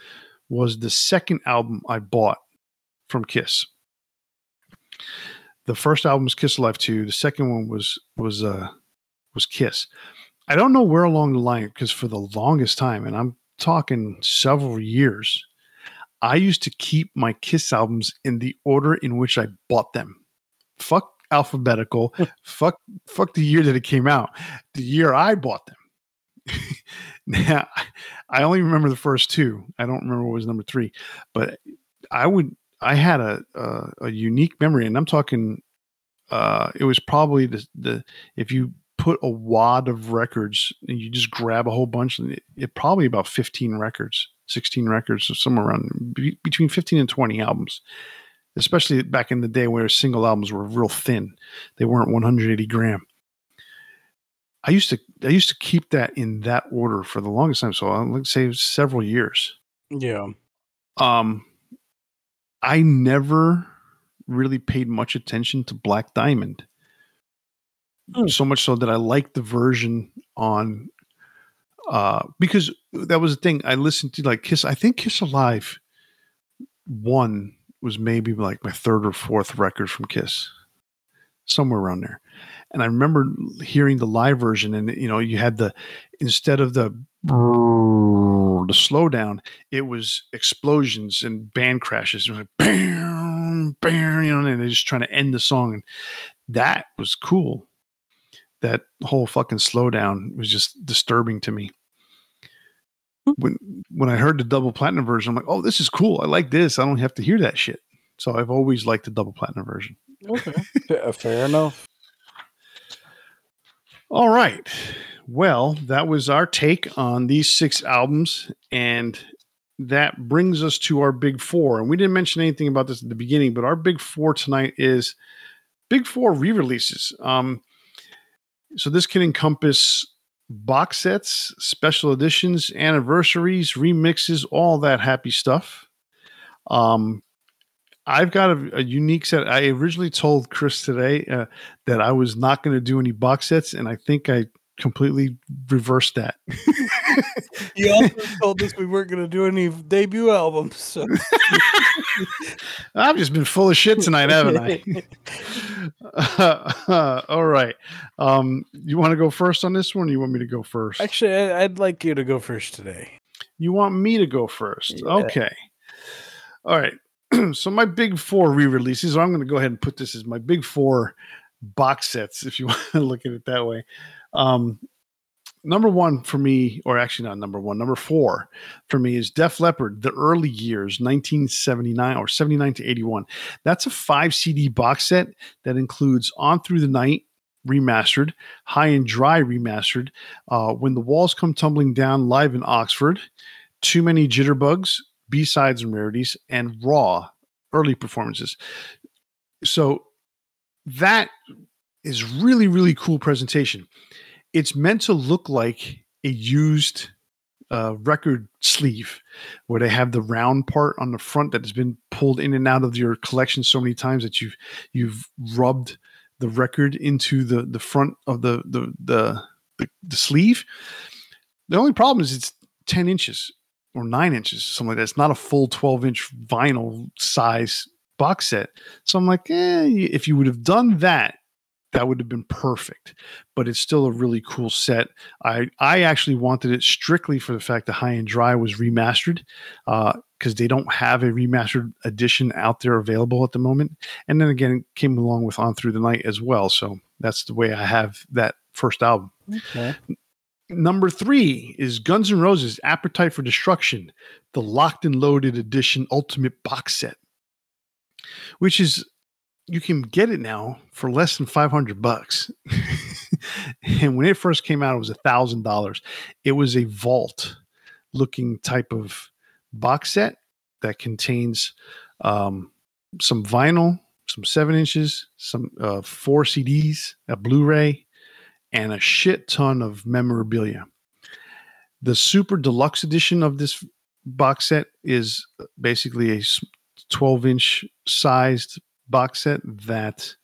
was the second album I bought from Kiss. The first album was Kiss Alive Two. The second one was was uh was Kiss. I don't know where along the line because for the longest time, and I'm talking several years, I used to keep my Kiss albums in the order in which I bought them. Fuck alphabetical. fuck fuck the year that it came out. The year I bought them. now I only remember the first two. I don't remember what was number three, but I would I had a a, a unique memory, and I'm talking. Uh, it was probably the the if you put a wad of records and you just grab a whole bunch, and it, it probably about 15 records, 16 records, or somewhere around be, between 15 and 20 albums. Especially back in the day where single albums were real thin, they weren't 180 gram. I used to I used to keep that in that order for the longest time. So I'll say several years. Yeah. Um, I never really paid much attention to Black Diamond. Hmm. So much so that I liked the version on uh because that was the thing I listened to like Kiss I think Kiss Alive one was maybe like my third or fourth record from Kiss somewhere around there and I remember hearing the live version and you know you had the instead of the the slowdown it was explosions and band crashes it was like bam bam you know and they're just trying to end the song and that was cool that whole fucking slowdown was just disturbing to me. Hmm. When when I heard the double platinum version, I'm like, oh, this is cool. I like this. I don't have to hear that shit. So I've always liked the double platinum version. Okay. Fa- Fair enough. All right. Well, that was our take on these six albums. And that brings us to our big four. And we didn't mention anything about this at the beginning, but our big four tonight is big four re releases. Um, so this can encompass box sets, special editions, anniversaries, remixes, all that happy stuff. Um, I've got a, a unique set. I originally told Chris today uh, that I was not going to do any box sets, and I think I completely reversed that. You also told us we weren't going to do any debut albums. So. I've just been full of shit tonight, haven't I? Uh, all right. Um, you want to go first on this one? Or you want me to go first? Actually, I, I'd like you to go first today. You want me to go first? Yeah. Okay. All right. so my big four re-releases. I'm going to go ahead and put this as my big four box sets, if you want to look at it that way. Um, number one for me, or actually not number one, number four for me is Def Leppard, the early years, 1979 or 79 to 81. That's a five CD box set that includes On Through the Night remastered, High and Dry remastered, uh, When the Walls Come Tumbling Down live in Oxford, Too Many Jitterbugs, B sides and rarities, and Raw early performances. So that is really, really cool presentation. It's meant to look like a used uh, record sleeve where they have the round part on the front that has been pulled in and out of your collection so many times that you've you've rubbed the record into the the front of the the the, the, the sleeve. The only problem is it's 10 inches or nine inches, something like that. It's not a full 12 inch vinyl size box set. So I'm like, eh, if you would have done that, that would have been perfect. But it's still a really cool set. I I actually wanted it strictly for the fact that High and Dry was remastered, because they don't have a remastered edition out there available at the moment. And then again, it came along with On Through the Night as well. So that's the way I have that first album. Okay. Number three is Guns N' Roses Appetite for Destruction, the locked and loaded edition ultimate box set, which is you can get it now for less than 500 bucks. and when it first came out, it was a thousand dollars. It was a vault looking type of box set that contains um, some vinyl, some seven inches, some uh, four CDs, a Blu-ray, and a shit ton of memorabilia. The super deluxe edition of this box set is basically a 12 inch sized box set that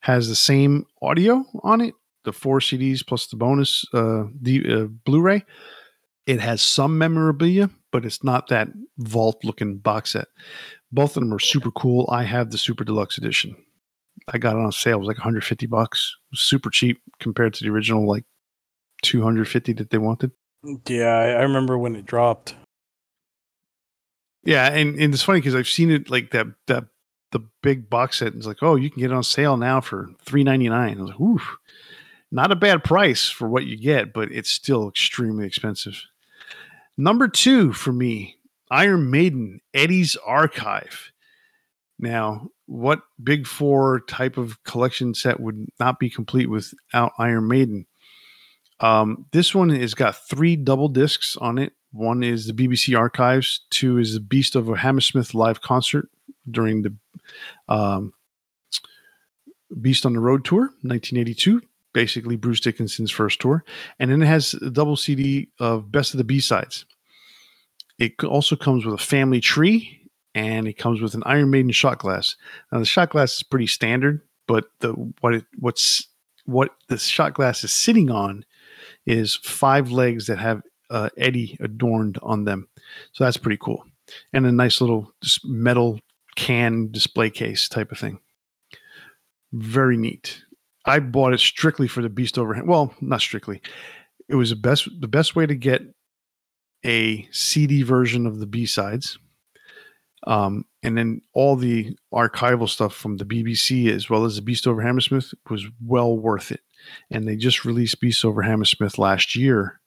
has the same audio on it the four CDs plus the bonus uh, the uh, Blu-ray. It has some memorabilia, but it's not that vault looking box set. Both of them are super cool. I have the super deluxe edition. I got it on sale. It was like 150 bucks. Super cheap compared to the original like 250 that they wanted. Yeah, I remember when it dropped. Yeah, and, and it's funny because I've seen it like that that the big box set. And it's like, oh, you can get it on sale now for three ninety nine. I was like, oof, not a bad price for what you get, but it's still extremely expensive. Number two for me, Iron Maiden, Eddie's Archive. Now, what Big Four type of collection set would not be complete without Iron Maiden? Um, this one has got three double discs on it. One is the BBC Archives. Two is the Beast over Hammersmith live concert during the um, Beast on the Road tour, 1982. Basically, Bruce Dickinson's first tour, and then it has a double CD of Best of the B sides. It also comes with a family tree, and it comes with an Iron Maiden shot glass. Now, the shot glass is pretty standard, but the what it what's what the shot glass is sitting on is five legs that have uh, Eddie adorned on them. So that's pretty cool. And a nice little metal can display case type of thing. Very neat. I bought it strictly for the Beast Overhand. Well, not strictly. It was the best the best way to get a CD version of the B sides. Um, and then all the archival stuff from the BBC as well as the Beast over Hammersmith was well worth it. And they just released Beast over Hammersmith last year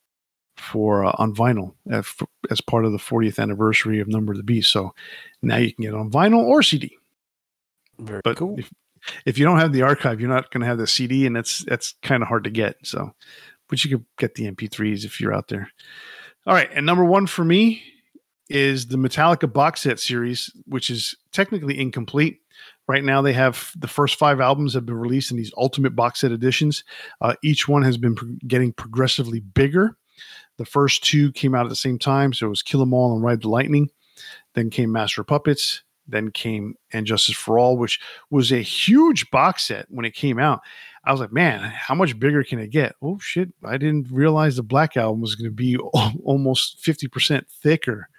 for uh, on vinyl uh, f- as part of the 40th anniversary of Number of the Beast. So now you can get it on vinyl or CD. Very But cool. if, if you don't have the archive, you're not going to have the CD, and that's that's kind of hard to get. So, but you could get the MP3s if you're out there. All right, and number one for me is the Metallica box set series, which is technically incomplete. Right now, they have the first five albums have been released in these ultimate box set editions. Uh, each one has been pro- getting progressively bigger. The first two came out at the same time, so it was Kill 'Em All and Ride the Lightning. Then came Master Puppets. Then came And Justice for All, which was a huge box set when it came out. I was like, man, how much bigger can it get? Oh shit! I didn't realize the Black Album was going to be almost fifty percent thicker.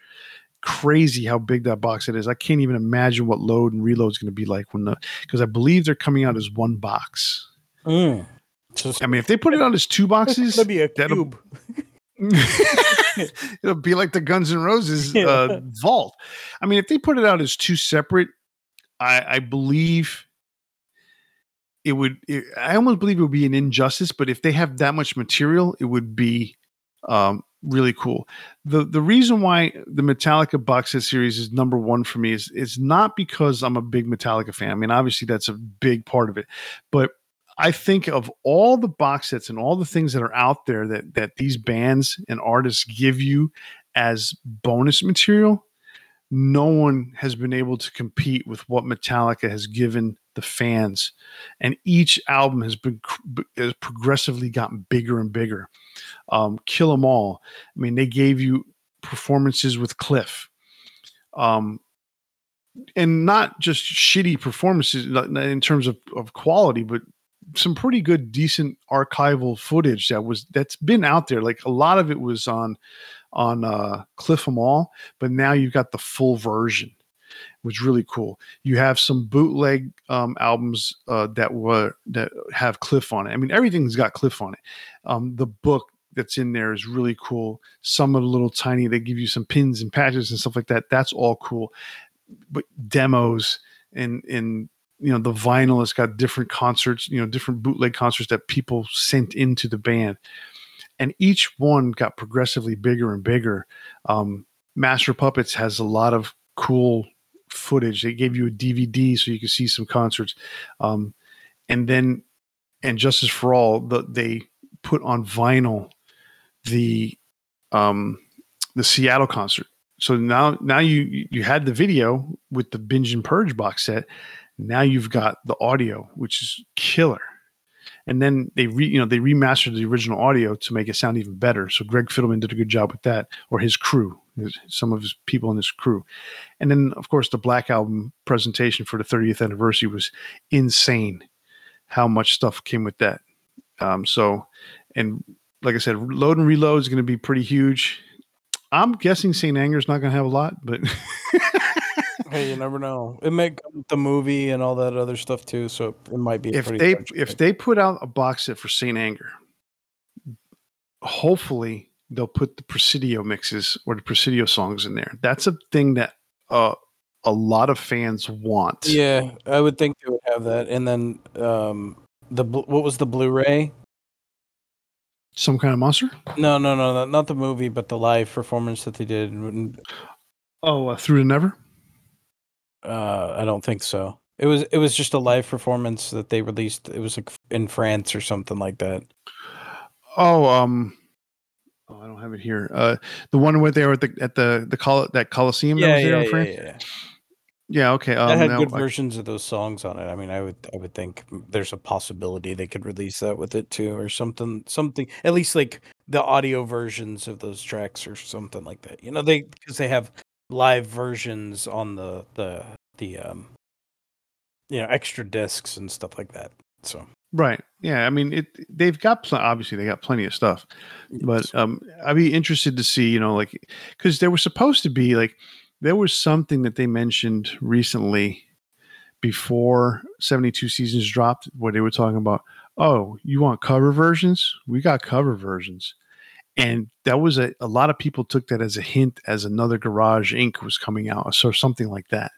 Crazy how big that box it is. I can't even imagine what load and reload is going to be like when the because I believe they're coming out as one box. Mm. I mean, if they put it out as two boxes, gonna be a cube. It'll be like the Guns N' Roses Yeah. uh, vault. I mean, if they put it out as two separate, I, I believe it would. It, I almost believe it would be an injustice. But if they have that much material, it would be um, really cool. the The reason why the Metallica box set series is number one for me is it's not because I'm a big Metallica fan. I mean, obviously that's a big part of it, but I think of all the box sets and all the things that are out there that that these bands and artists give you as bonus material, no one has been able to compete with what Metallica has given the fans. And each album has been has progressively gotten bigger and bigger. Um, Kill 'Em All. I mean, they gave you performances with Cliff. Um, and not just shitty performances in terms of, of quality, but some pretty good decent archival footage that was that's been out there like a lot of it was on on uh cliff 'em all but now you've got the full version which is really cool. You have some bootleg um albums uh that were that have cliff on it. I mean everything's got cliff on it. Um the book that's in there is really cool. Some are little tiny. They give you some pins and patches and stuff like that. That's all cool. But demos and and you know the vinyl has got different concerts you know different bootleg concerts that people sent into the band. And each one got progressively bigger and bigger. Um, master puppets has a lot of cool footage they gave you a dvd so you could see some concerts um, and then and justice for all the, they put on vinyl the um, the seattle concert so now now you you had the video with the binge and purge box set. Now you've got the audio, which is killer. And then they re, you know they remastered the original audio to make it sound even better. So Greg Fidelman did a good job with that, or his crew, his, some of his people in his crew. And then of course the Black Album presentation for the 30th anniversary was insane. How much stuff came with that? Um, so, and like I said, load and reload is going to be pretty huge. I'm guessing St. Anger is not going to have a lot, but Hey, you never know. It may come with the movie and all that other stuff too, so it might be. if they if they put out a box set for Saint Anger, hopefully they'll put the Presidio mixes or the Presidio songs in there. That's a thing that uh, a lot of fans want. yeah, I would think they would have that, and then um, the what was the Blu-ray? Some kind of monster. No, no, no, not- not the movie, but the live performance that they did. Oh, uh, through the never. Uh, I don't think so. It was it was just a live performance that they released. It was like in France or something like that. Oh, um, oh, I don't have it here. Uh, the one where they were at the at the the col- that Coliseum that Yeah, there yeah, in yeah, France. yeah. Yeah, okay. Um, That had now good I- versions of those songs on it. I mean, I would I would think there's a possibility they could release that with it too, or something something at least like the audio versions of those tracks or something like that. You know, they because they have live versions on the the the um you know extra discs and stuff like that. So right. Yeah, I mean, it. They've got pl- obviously they got plenty of stuff. but um i'd be interested to see you know like because there was supposed to be like there was something that they mentioned recently before 72 seasons dropped where they were talking about oh you want cover versions we got cover versions and that was a, a lot of people took that as a hint as another garage inc was coming out so something like that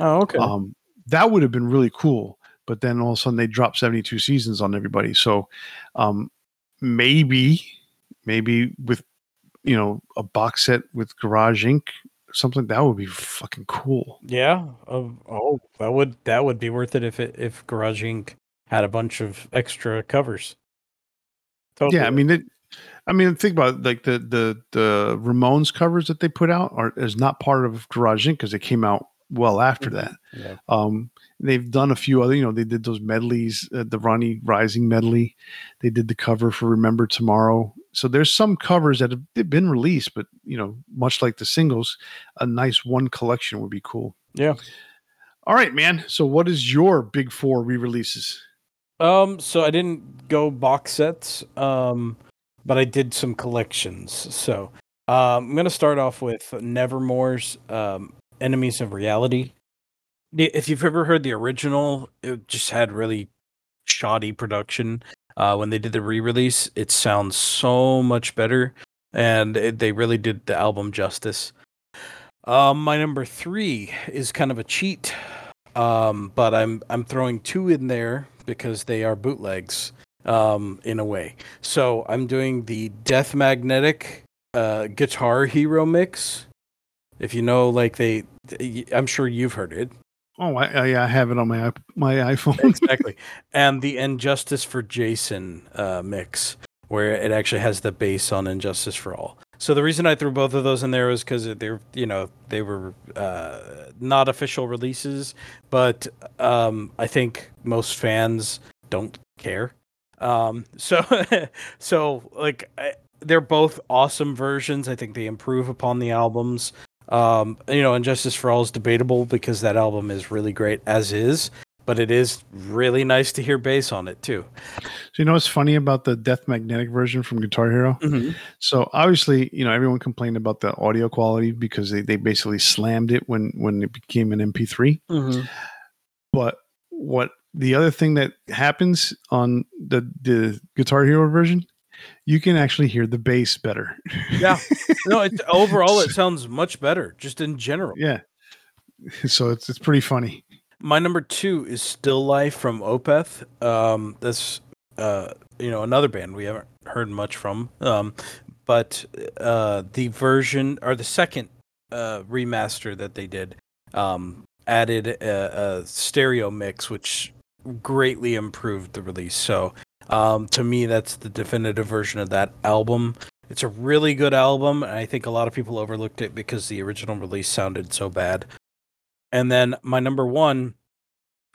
oh okay. um, that would have been really cool. But then all of a sudden they dropped 72 seasons on everybody. So um, maybe, maybe with, you know, a box set with Garage Inc., something that would be fucking cool. Yeah. Oh, oh, that would that would be worth it if it if Garage Inc. had a bunch of extra covers. Totally. Yeah. I mean, it, I mean, think about it, like the, the, the Ramones covers that they put out are is not part of Garage Inc. because they came out well after Mhm. that. yeah. Um, they've done a few other, you know, they did those medleys, uh, the Ronnie Rising medley. They did the cover for Remember Tomorrow. So there's some covers that have been released, but you know, much like the singles, a nice one collection would be cool. Yeah. All right, man. So what is your big four re-releases? Um, so I didn't go box sets, um, but I did some collections. So um, I'm gonna start off with Nevermore's um, Enemies of Reality. If you've ever heard the original, it just had really shoddy production. Uh, when they did the re-release, it sounds so much better, and it, they really did the album justice. Um, my number three is kind of a cheat, um, but I'm I'm throwing two in there because they are bootlegs, um, in a way. So I'm doing the Death Magnetic uh, Guitar Hero mix. If you know, like they, I'm sure you've heard it. Oh, I, I, yeah, I have it on my my iPhone. exactly. And the Injustice for Jason uh, mix, where it actually has the bass on Injustice for All. So the reason I threw both of those in there was because they're, you know, they were uh, not official releases, but um, I think most fans don't care. Um, so, so like I, they're both awesome versions. I think they improve upon the albums. Um, you know, Injustice for All is debatable because that album is really great as is, but it is really nice to hear bass on it too. So you know what's funny about the Death Magnetic version from Guitar Hero? Mm-hmm. So obviously, you know, everyone complained about the audio quality because they, they basically slammed it when when it became an MP3. Mm-hmm. But what the other thing that happens on the the Guitar Hero version, you can actually hear the bass better. Yeah. No, it, overall it sounds much better, just in general. yeah. So it's it's pretty funny. My number two is Still Life from Opeth. Um, this, uh, you know, another band we haven't heard much from. Um, but uh, the version or the second uh, remaster that they did um, added a, a stereo mix, which greatly improved the release. So um, to me, that's the definitive version of that album. It's a really good album, and I think a lot of people overlooked it because the original release sounded so bad. And then my number one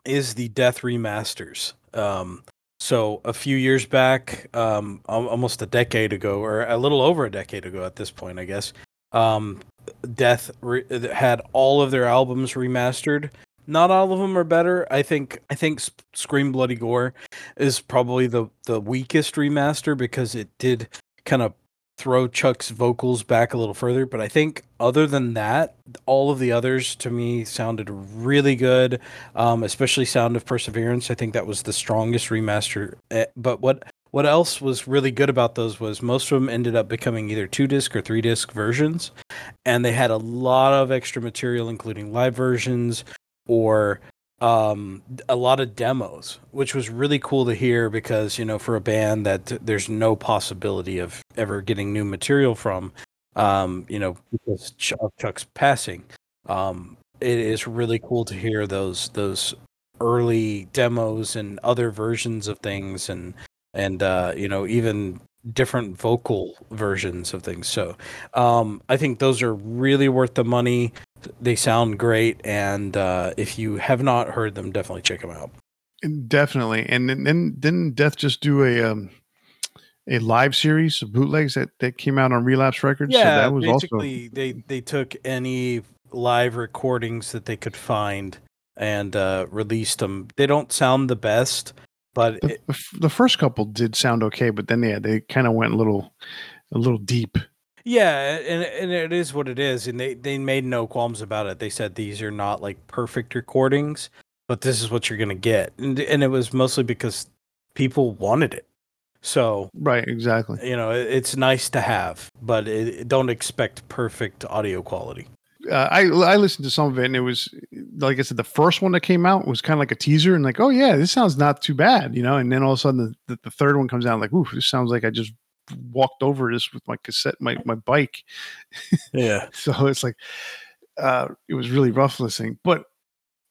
is the Death remasters. Um, so a few years back, um, almost a decade ago, or a little over a decade ago at this point, I guess, um, Death re- had all of their albums remastered. Not all of them are better. I think I think Scream Bloody Gore is probably the the weakest remaster because it did kind of throw Chuck's vocals back a little further. But I think other than that, all of the others to me sounded really good. Um, especially Sound of Perseverance. I think that was the strongest remaster. Eh, but what what else was really good about those was most of them ended up becoming either two disc or three disc versions, and they had a lot of extra material, including live versions or um a lot of demos which was really cool to hear because you know for a band that there's no possibility of ever getting new material from um you know because chuck's passing um it is really cool to hear those those early demos and other versions of things and and uh you know even different vocal versions of things. So um i think those are really worth the money they sound great, and uh, if you have not heard them, definitely check them out. Definitely, and then then didn't Death just do a um, a live series of bootlegs that, that came out on Relapse Records? Yeah, so that was basically also... they they took any live recordings that they could find and uh, released them. They don't sound the best, but the, it, the first couple did sound okay, but then yeah, they kind of went a little a little deep yeah, and and it is what it is, and they they made no qualms about it. They said these are not like perfect recordings, but this is what you're gonna get, and and it was mostly because people wanted it. So right, exactly. You know, it, it's nice to have, but it, don't expect perfect audio quality. Uh, I I listened to some of it, and it was like I said, the first one that came out was kind of like a teaser, and like, oh yeah, this sounds not too bad, you know. And then all of a sudden, the, the, the third one comes out, like, ooh, this sounds like I just walked over this with my cassette, my my bike. Yeah. so it's like uh, it was really rough listening, but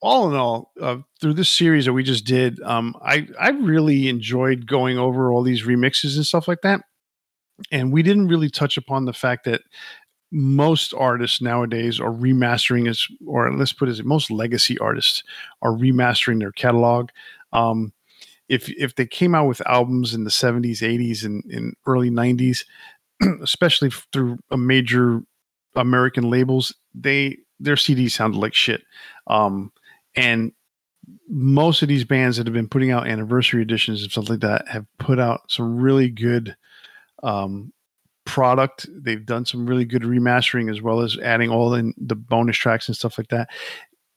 all in all, uh, through this series that we just did, um, I I really enjoyed going over all these remixes and stuff like that. And we didn't really touch upon the fact that most artists nowadays are remastering as, or let's put it as most legacy artists are remastering their catalog. Um, if if they came out with albums in the 70s 80s and, and early 90s especially through a major american labels they their cds sounded like shit um, and most of these bands that have been putting out anniversary editions and stuff like that have put out some really good um, product. They've done some really good remastering as well as adding all in the bonus tracks and stuff like that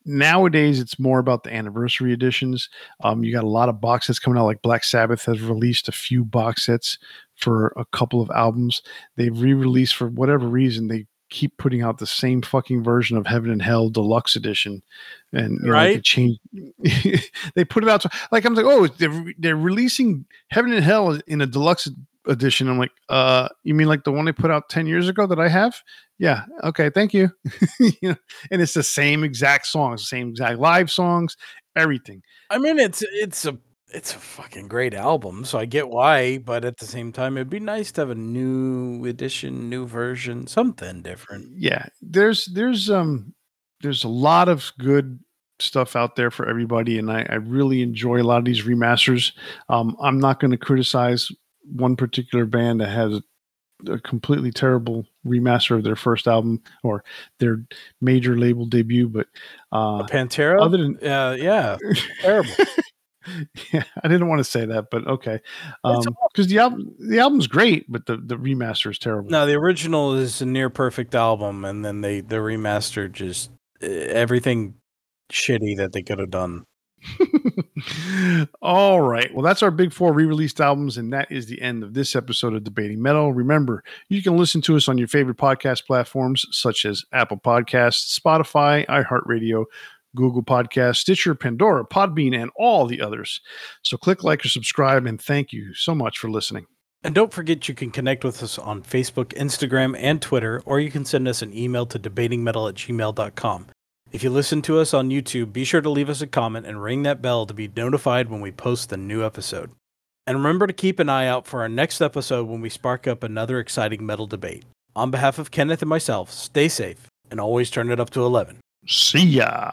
nowadays it's more about the anniversary editions. Um, you got a lot of box sets coming out. Like Black Sabbath has released a few box sets for a couple of albums. They've re-released for whatever reason. They keep putting out the same fucking version of Heaven and Hell Deluxe Edition, and you know, right? They change. they put it out to like I'm like, oh, they're they're releasing Heaven and Hell in a deluxe edition. I'm like, uh, you mean like the one they put out 10 years ago that I have? Yeah. Okay. Thank you. you know, and it's the same exact songs, same exact live songs, everything. I mean, it's, it's a, it's a fucking great album, so I get why, but at the same time, it'd be nice to have a new edition, new version, something different. Yeah, there's there's um there's a lot of good stuff out there for everybody, and I, I really enjoy a lot of these remasters. Um, I'm not going to criticize one particular band that has a completely terrible remaster of their first album or their major label debut, but uh, Pantera. Other than uh, yeah, terrible. yeah, I didn't want to say that, but okay, because um, the album the album's great, but the the remaster is terrible. No, the original is a near perfect album, and then they the remaster just everything shitty that they could have done. All right. Well, that's our big four re released albums, and that is the end of this episode of Debating Metal. Remember, you can listen to us on your favorite podcast platforms such as Apple Podcasts, Spotify, iHeartRadio, Google Podcasts, Stitcher, Pandora, Podbean, and all the others. So click like or subscribe, and thank you so much for listening. And don't forget you can connect with us on Facebook, Instagram, and Twitter, or you can send us an email to debatingmetal at gmail.com. If you listen to us on YouTube, be sure to leave us a comment and ring that bell to be notified when we post the new episode. And remember to keep an eye out for our next episode when we spark up another exciting metal debate. On behalf of Kenneth and myself, stay safe and always turn it up to 11. See ya.